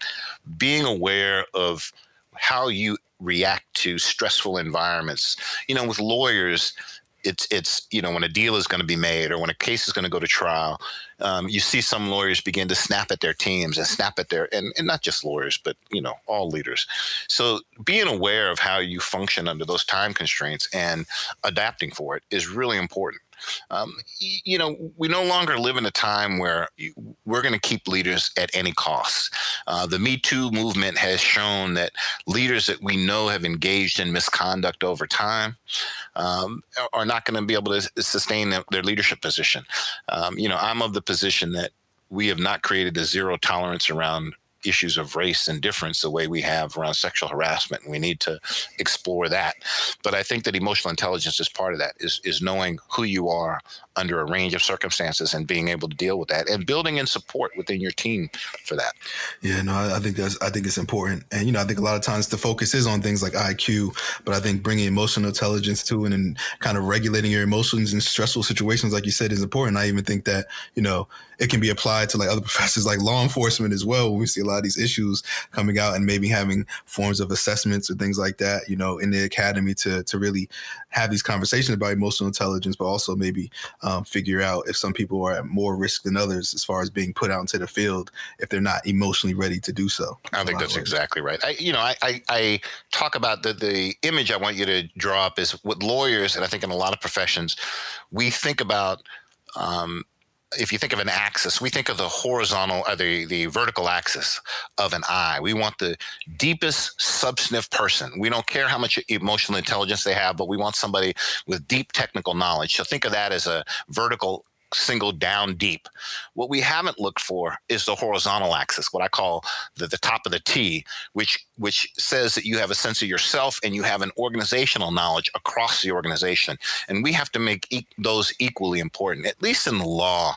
being aware of how you react to stressful environments. You know, with lawyers, it's it's you know when a deal is going to be made or when a case is going to go to trial, um, you see some lawyers begin to snap at their teams and snap at their and, and not just lawyers but you know all leaders. So being aware of how you function under those time constraints and adapting for it is really important. Um, you know, we no longer live in a time where we're going to keep leaders at any cost. Uh, the Me Too movement has shown that leaders that we know have engaged in misconduct over time um, are not going to be able to sustain their leadership position. Um, you know, I'm of the position that we have not created a zero tolerance around issues of race and difference the way we have around sexual harassment. And we need to explore that. But I think that emotional intelligence is part of that, is, is knowing who you are under a range of circumstances and being able to deal with that and building in support within your team for that. Yeah, no, I, I think that's, I think it's important. And, you know, I think a lot of times the focus is on things like IQ, but I think bringing emotional intelligence to and kind of regulating your emotions in stressful situations, like you said, is important. I even think that, you know, it can be applied to like other professions like law enforcement as well. When we see a lot of these issues coming out and maybe having forms of assessments or things like that, you know, in the academy to to really have these conversations about emotional intelligence, but also maybe um, figure out if some people are at more risk than others as far as being put out into the field if they're not emotionally ready to do so. I think that's exactly right. I, you know, I, I, I talk about the the image I want you to draw up is with lawyers, and I think in a lot of professions, we think about um, if you think of an axis, we think of the horizontal or uh, the, the vertical axis of an eye. We want the deepest substantive person. We don't care how much emotional intelligence they have, but we want somebody with deep technical knowledge. So think of that as a vertical single down deep. What we haven't looked for is the horizontal axis, what I call the, the top of the T, which which says that you have a sense of yourself and you have an organizational knowledge across the organization. And we have to make e- those equally important. At least in the law,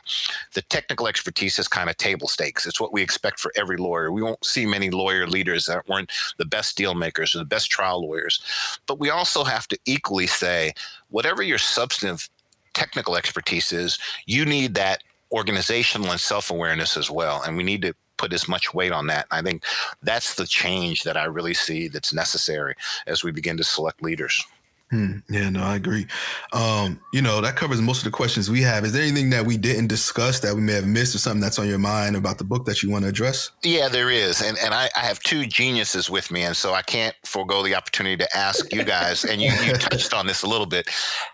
the technical expertise is kind of table stakes. It's what we expect for every lawyer. We won't see many lawyer leaders that weren't the best deal makers or the best trial lawyers. But we also have to equally say, whatever your substantive technical expertise is, you need that organizational and self awareness as well. And we need to put as much weight on that. I think that's the change that I really see that's necessary as we begin to select leaders. Hmm. Yeah, no, I agree. Um, you know, that covers most of the questions we have. Is there anything that we didn't discuss that we may have missed or something that's on your mind about the book that you want to address? Yeah, there is. And and I, I have two geniuses with me, and so I can't forego the opportunity to ask you guys, and you, you touched on this a little bit.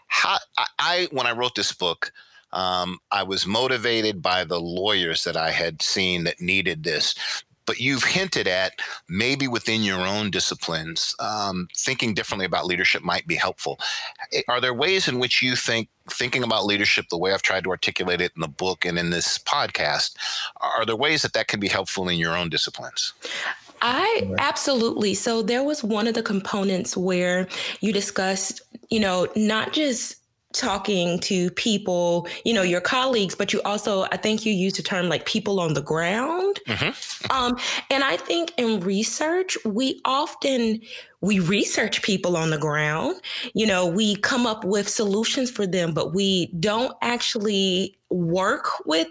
How I, I when I wrote this book, um, I was motivated by the lawyers that I had seen that needed this but you've hinted at maybe within your own disciplines, um, thinking differently about leadership might be helpful. Are there ways in which you think thinking about leadership the way I've tried to articulate it in the book and in this podcast, are there ways that that can be helpful in your own disciplines? I absolutely. So there was one of the components where you discussed you know, not just talking to people, you know, your colleagues, but you also, I think you used the term like people on the ground. Mm-hmm. Um, and I think in research, we often we research people on the ground. You know, we come up with solutions for them, but we don't actually work with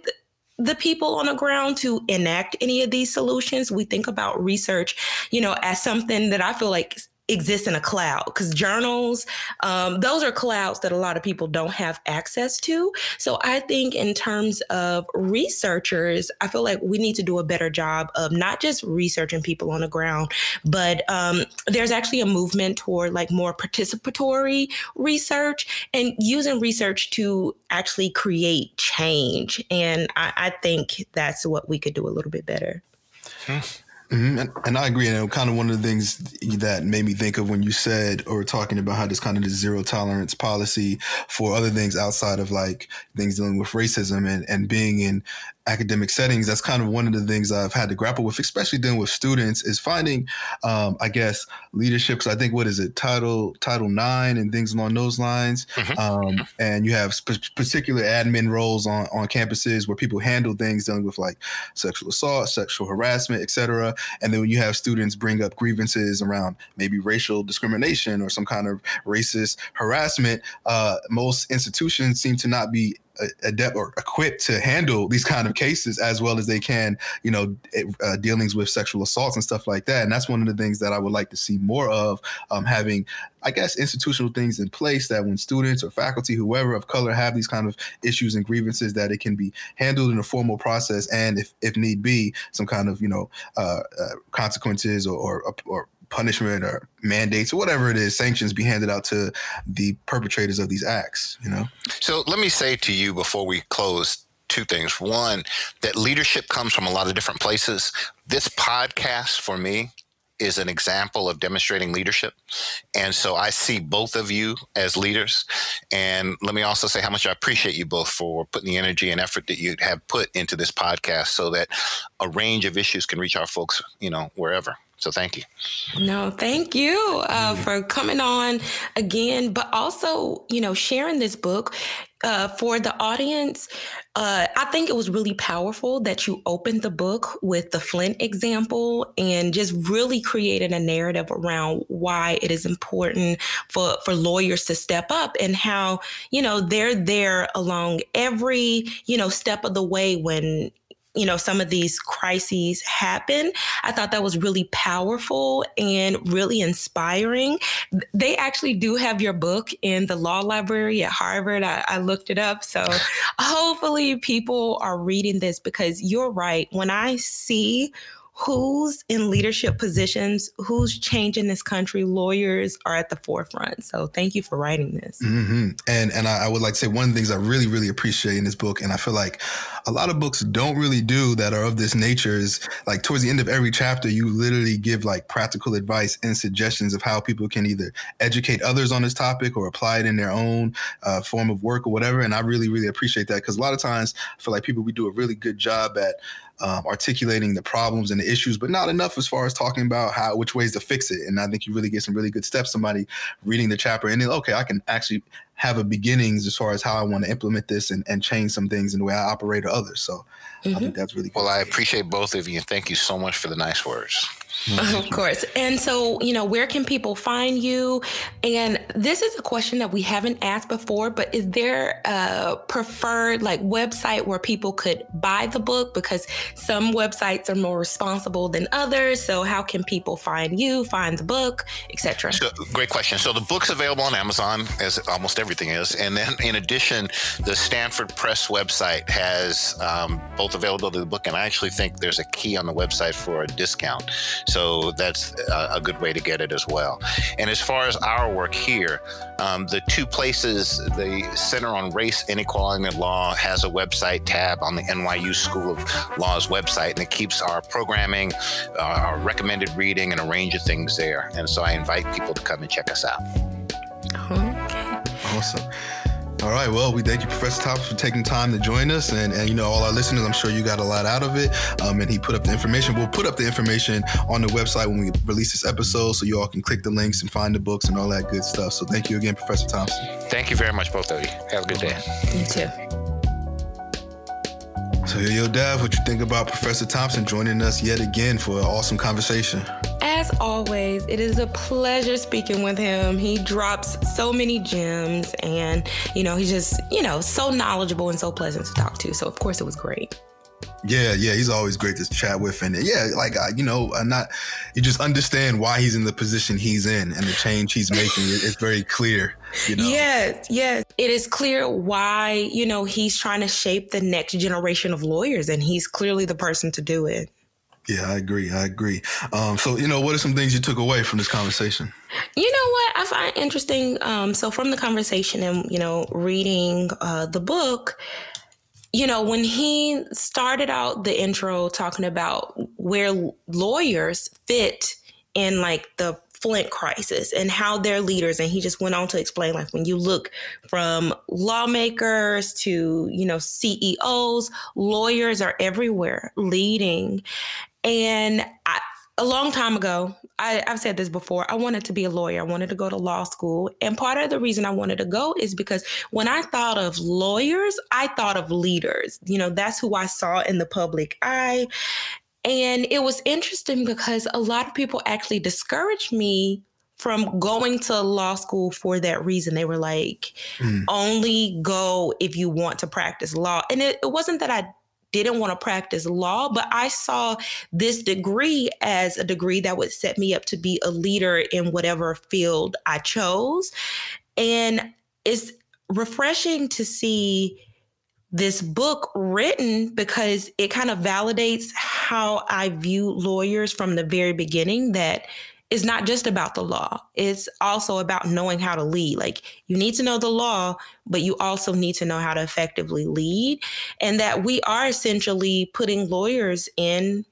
the people on the ground to enact any of these solutions. We think about research, you know, as something that I feel like exists in a cloud because journals um, those are clouds that a lot of people don't have access to. So i think in terms of researchers i feel like we need to do a better job of not just researching people on the ground but um, there's actually a movement toward like more participatory research and using research to actually create change. And i, I think that's what we could do a little bit better. Hmm. Mm-hmm. And, and, I agree. And kind of one of the things that made me think of when you said or talking about how this kind of this zero tolerance policy for other things outside of like things dealing with racism and, and being in academic settings, that's kind of one of the things I've had to grapple with, especially dealing with students, is finding, um, I guess, leadership. Because I think what is it, Title Title Nine and things along those lines. Mm-hmm. Um, and you have sp- particular admin roles on on campuses where people handle things dealing with like sexual assault, sexual harassment, etc. And then when you have students bring up grievances around maybe racial discrimination or some kind of racist harassment, uh, most institutions seem to not be adept or equipped to handle these kind of cases as well as they can, you know, uh, dealings with sexual assaults and stuff like that. And that's one of the things that I would like to see more of, um, having, I guess, institutional things in place that when students or faculty, whoever of color, have these kind of issues and grievances, that it can be handled in a formal process, and if if need be, some kind of you know uh, uh, consequences or, or, or punishment or mandates or whatever it is, sanctions be handed out to the perpetrators of these acts, you know? So let me say to you before we close two things. One, that leadership comes from a lot of different places. This podcast for me is an example of demonstrating leadership. And so I see both of you as leaders. And let me also say how much I appreciate you both for putting the energy and effort that you have put into this podcast so that a range of issues can reach our folks, you know, wherever. So thank you. No, thank you uh, for coming on again, but also, you know, sharing this book uh, for the audience. Uh, I think it was really powerful that you opened the book with the Flint example and just really created a narrative around why it is important for, for lawyers to step up and how, you know, they're there along every, you know, step of the way when you know some of these crises happen i thought that was really powerful and really inspiring. They actually do have your book in the law library at harvard. I, I looked it up. So hopefully people are reading this because you're right. When i see who's in leadership positions, who's changing this country. Lawyers are at the forefront. So thank you for writing this. Mm-hmm. And and I, I, would like to say one of the things I really really appreciate in this book, and I feel like a lot of books don't really do that are of this nature is like towards the end of every chapter, you literally give like practical advice and suggestions of how people can either educate others on this topic or apply it in their own uh, form of work or whatever. And I really really appreciate that because a lot of times I feel like people we do a really good job at um, articulating the problems and the issues, but not enough as far as talking about how which ways to fix it. And I think you really get some really good steps. Somebody reading the chapter and then okay, I can actually have a beginnings as far as how I want to implement this and, and change some things in the way I operate or others. So mm-hmm. I think that's really well. I appreciate both of you. and Thank you so much for the nice words. Of course. And so, you know, where can people find you? And this is a question that we haven't asked before, but is there a preferred like website where people could buy the book? Because some websites are more responsible than others. So how can people find you, find the book, etc.? So, great question. So the book's available on Amazon, as almost everything is. And then in addition, the Stanford Press website has um, both availability of the book, and I actually think there's a key on the website for a discount. So that's a, good way to get it as well. And as far as our work here, um, the two places, the Center on Race, Inequality, and Law has a website tab on the NYU School of Law's website, and it keeps our programming, uh, our recommended reading, and a range of things there. And so I invite people to come and check us out. Okay. Awesome. All right. Well, we thank you, Professor Thompson, for taking time to join us. And, and you know, all our listeners, I'm sure you got a lot out of it. Um, and he put up the information. We'll put up the information on the website when we release this episode so you all can click the links and find the books and all that good stuff. So thank you again, Professor Thompson. Thank you very much, both of you. Have a good day. You too. So, yo, yo, Dav, what you think about Professor Thompson joining us yet again for an awesome conversation? As always, it is a pleasure speaking with him. He drops so many gems and, you know, he's just, you know, so knowledgeable and so pleasant to talk to. So, of course, it was great. Yeah, yeah, he's always great to chat with, and yeah, like uh, you know, I'm not. You just understand why he's in the position he's in, and the change he's making. It's very clear. You know? Yes, yes, it is clear why you know he's trying to shape the next generation of lawyers, and he's clearly the person to do it. Yeah, I agree. I agree. Um, so, you know, what are some things you took away from this conversation? You know what I find interesting. Um, so, from the conversation and you know, reading uh, the book, you know, when he started out the intro talking about where lawyers fit in like the Flint crisis and how they're leaders. And he just went on to explain like when you look from lawmakers to, you know, CEOs, lawyers are everywhere leading. And I, a long time ago, I, have said this before. I wanted to be a lawyer. I wanted to go to law school. And part of the reason I wanted to go is because when I thought of lawyers, I thought of leaders. You know, that's who I saw in the public eye. And it was interesting because a lot of people actually discouraged me from going to law school for that reason. They were like, mm. only go if you want to practice law. And it, it wasn't that I didn't want to practice law, but I saw this degree as a degree that would set me up to be a leader in whatever field I chose. And it's refreshing to see this book written because it kind of validates how I view lawyers from the very beginning that it's not just about the law. It's also about knowing how to lead. Like you need to know the law, but you also need to know how to effectively lead. And that we are essentially putting lawyers in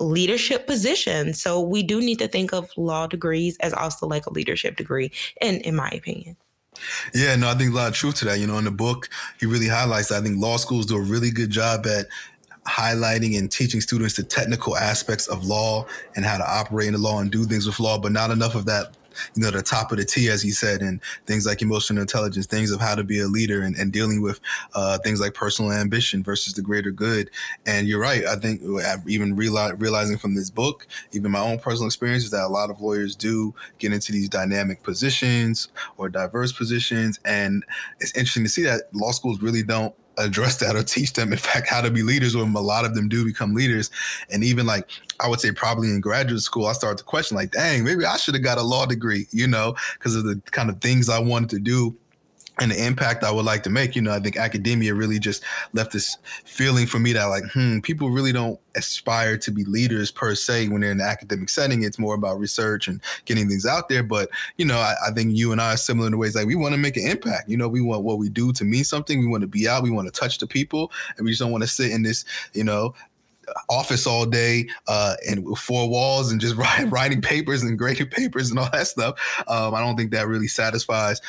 leadership positions. So we do need to think of law degrees as also like a leadership degree, in in my opinion. Yeah, no, I think a lot of truth to that. You know, in the book, he really highlights. I think law schools do a really good job at highlighting and teaching students the technical aspects of law and how to operate in the law and do things with law, but not enough of that you know, the top of the T, as he said, and things like emotional intelligence, things of how to be a leader and, and dealing with uh, things like personal ambition versus the greater good. And you're right. I think uh, even reali- realizing from this book, even my own personal experience, is that a lot of lawyers do get into these dynamic positions or diverse positions. And it's interesting to see that law schools really don't address that or teach them, in fact, how to be leaders when a lot of them do become leaders. And even like, I would say probably in graduate school, I started to question like, dang, maybe I should have got a law degree, you know, because of the kind of things I wanted to do and the impact I would like to make. You know, I think academia really just left this feeling for me that like, hmm, people really don't aspire to be leaders per se when they're in the academic setting. It's more about research and getting things out there. But, you know, I, I think you and I are similar in the ways like we want to make an impact. You know, we want what we do to mean something. We want to be out. We want to touch the people. And we just don't want to sit in this, you know, office all day uh, and four walls and just write, writing papers and grading papers and all that stuff. Um, I don't think that really satisfies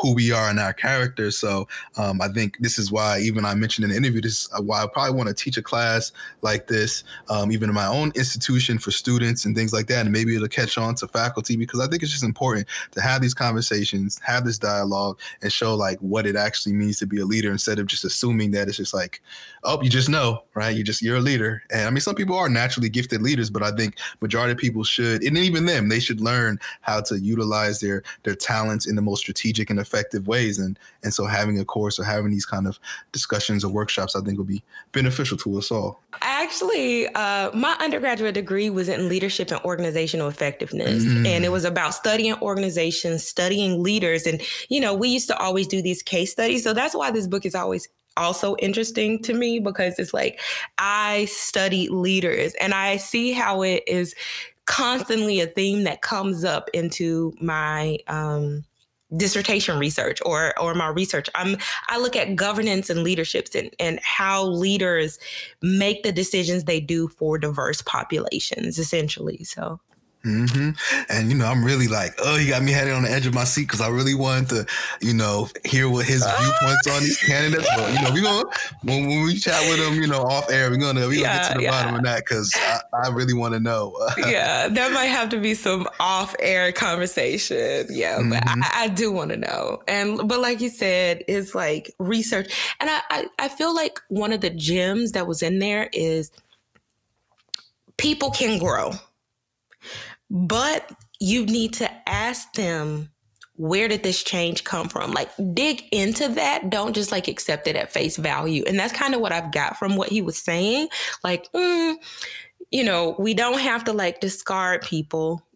who we are and our characters. So um, I think this is why even I mentioned in the interview, this is why I probably want to teach a class like this, um, even in my own institution for students and things like that. And maybe it'll catch on to faculty because I think it's just important to have these conversations, have this dialogue and show like what it actually means to be a leader instead of just assuming that it's just like, oh, you just know, right? You just, you're a leader. And I mean, some people are naturally gifted leaders, but I think majority of people should, and even them, they should learn how to utilize their, their talents in the most strategic and effective ways. And and so having a course or having these kind of discussions or workshops, I think will be beneficial to us all. Actually, uh, my undergraduate degree was in leadership and organizational effectiveness, mm. and it was about studying organizations, studying leaders, and you know we used to always do these case studies. So that's why this book is always also interesting to me because it's like I study leaders and I see how it is constantly a theme that comes up into my um, dissertation research or or my research. I'm i look at governance and leaderships and and how leaders make the decisions they do for diverse populations essentially so Mm-hmm. And you know, I'm really like, oh, he got me headed on the edge of my seat because I really wanted to, you know, hear what his viewpoints on these candidates. But you know, we gonna when, when we chat with him, you know, off air, we're gonna we gonna get to the yeah. bottom of that because I, I, really want to know. yeah, that might have to be some off air conversation. Yeah, mm-hmm. but I, I do want to know. And but like you said, it's like research, and I, I I feel like one of the gems that was in there is people can grow but you need to ask them where did this change come from? Like dig into that. Don't just like accept it at face value. And that's kind of what I've got from what he was saying. Like, mm, you know, we don't have to like discard people.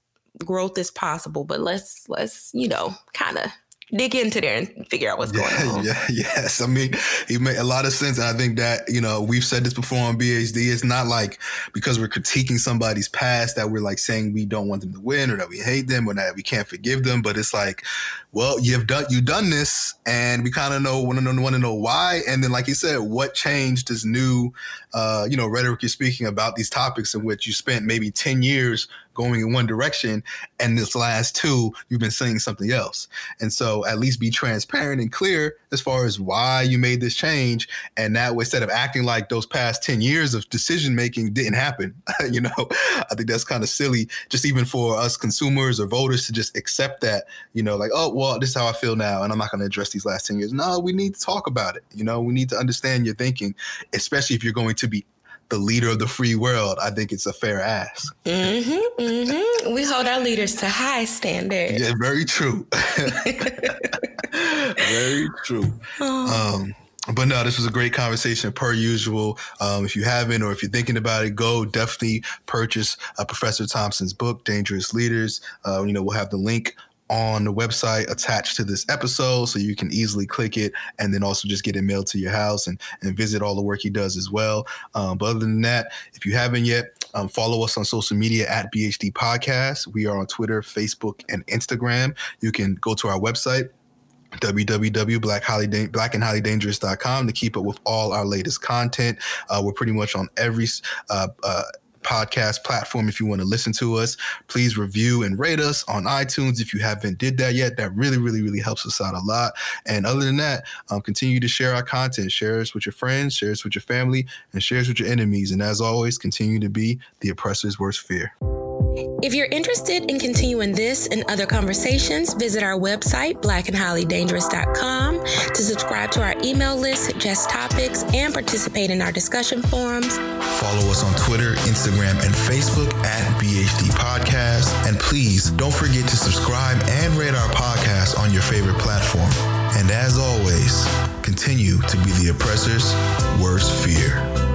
Growth is possible, but let's let's, you know, kind of dig into there and figure out what's yeah, going on. Yeah, yes. I mean, it made a lot of sense. And I think that, you know, we've said this before on BHD. It's not like because we're critiquing somebody's past that we're like saying we don't want them to win or that we hate them or that we can't forgive them. But it's like, well, you've done you've done this and we kind of know want to know want to know why. And then like you said, what changed this new uh, you know, rhetoric you're speaking about these topics in which you spent maybe 10 years going in one direction and this last two you've been saying something else. And so at least be transparent and clear as far as why you made this change and that way instead of acting like those past 10 years of decision making didn't happen you know i think that's kind of silly just even for us consumers or voters to just accept that you know like oh well this is how i feel now and i'm not going to address these last 10 years. No we need to talk about it you know we need to understand your thinking especially if you're going to be the leader of the free world, I think it's a fair ask. Mm-hmm, mm-hmm. We hold our leaders to high standards. Yeah, very true. very true. Oh. Um, but no, this was a great conversation per usual. Um, if you haven't, or if you're thinking about it, go definitely purchase uh, Professor Thompson's book, Dangerous Leaders. Uh, you know, we'll have the link on the website attached to this episode so you can easily click it and then also just get it mailed to your house and, and visit all the work he does as well. Um, but other than that, if you haven't yet, um, follow us on social media at BHD Podcast. We are on Twitter, Facebook, and Instagram. You can go to our website, www.blackandhighlydangerous.com to keep up with all our latest content. Uh, we're pretty much on every uh, uh, podcast platform if you want to listen to us. Please review and rate us on itunes if you haven't did that yet. That really really really helps us out a lot. And other than that um, continue to share our content. Share us with your friends share us with your family and share us with your enemies. And as always continue to be the oppressor's worst fear. If you're interested in continuing this and other conversations, visit our website, blackandhighlydangerous.com, to subscribe to our email list, suggest topics, and participate in our discussion forums. Follow us on Twitter, Instagram, and Facebook at BHD Podcast. And please don't forget to subscribe and rate our podcast on your favorite platform. And as always, continue to be the oppressor's worst fear.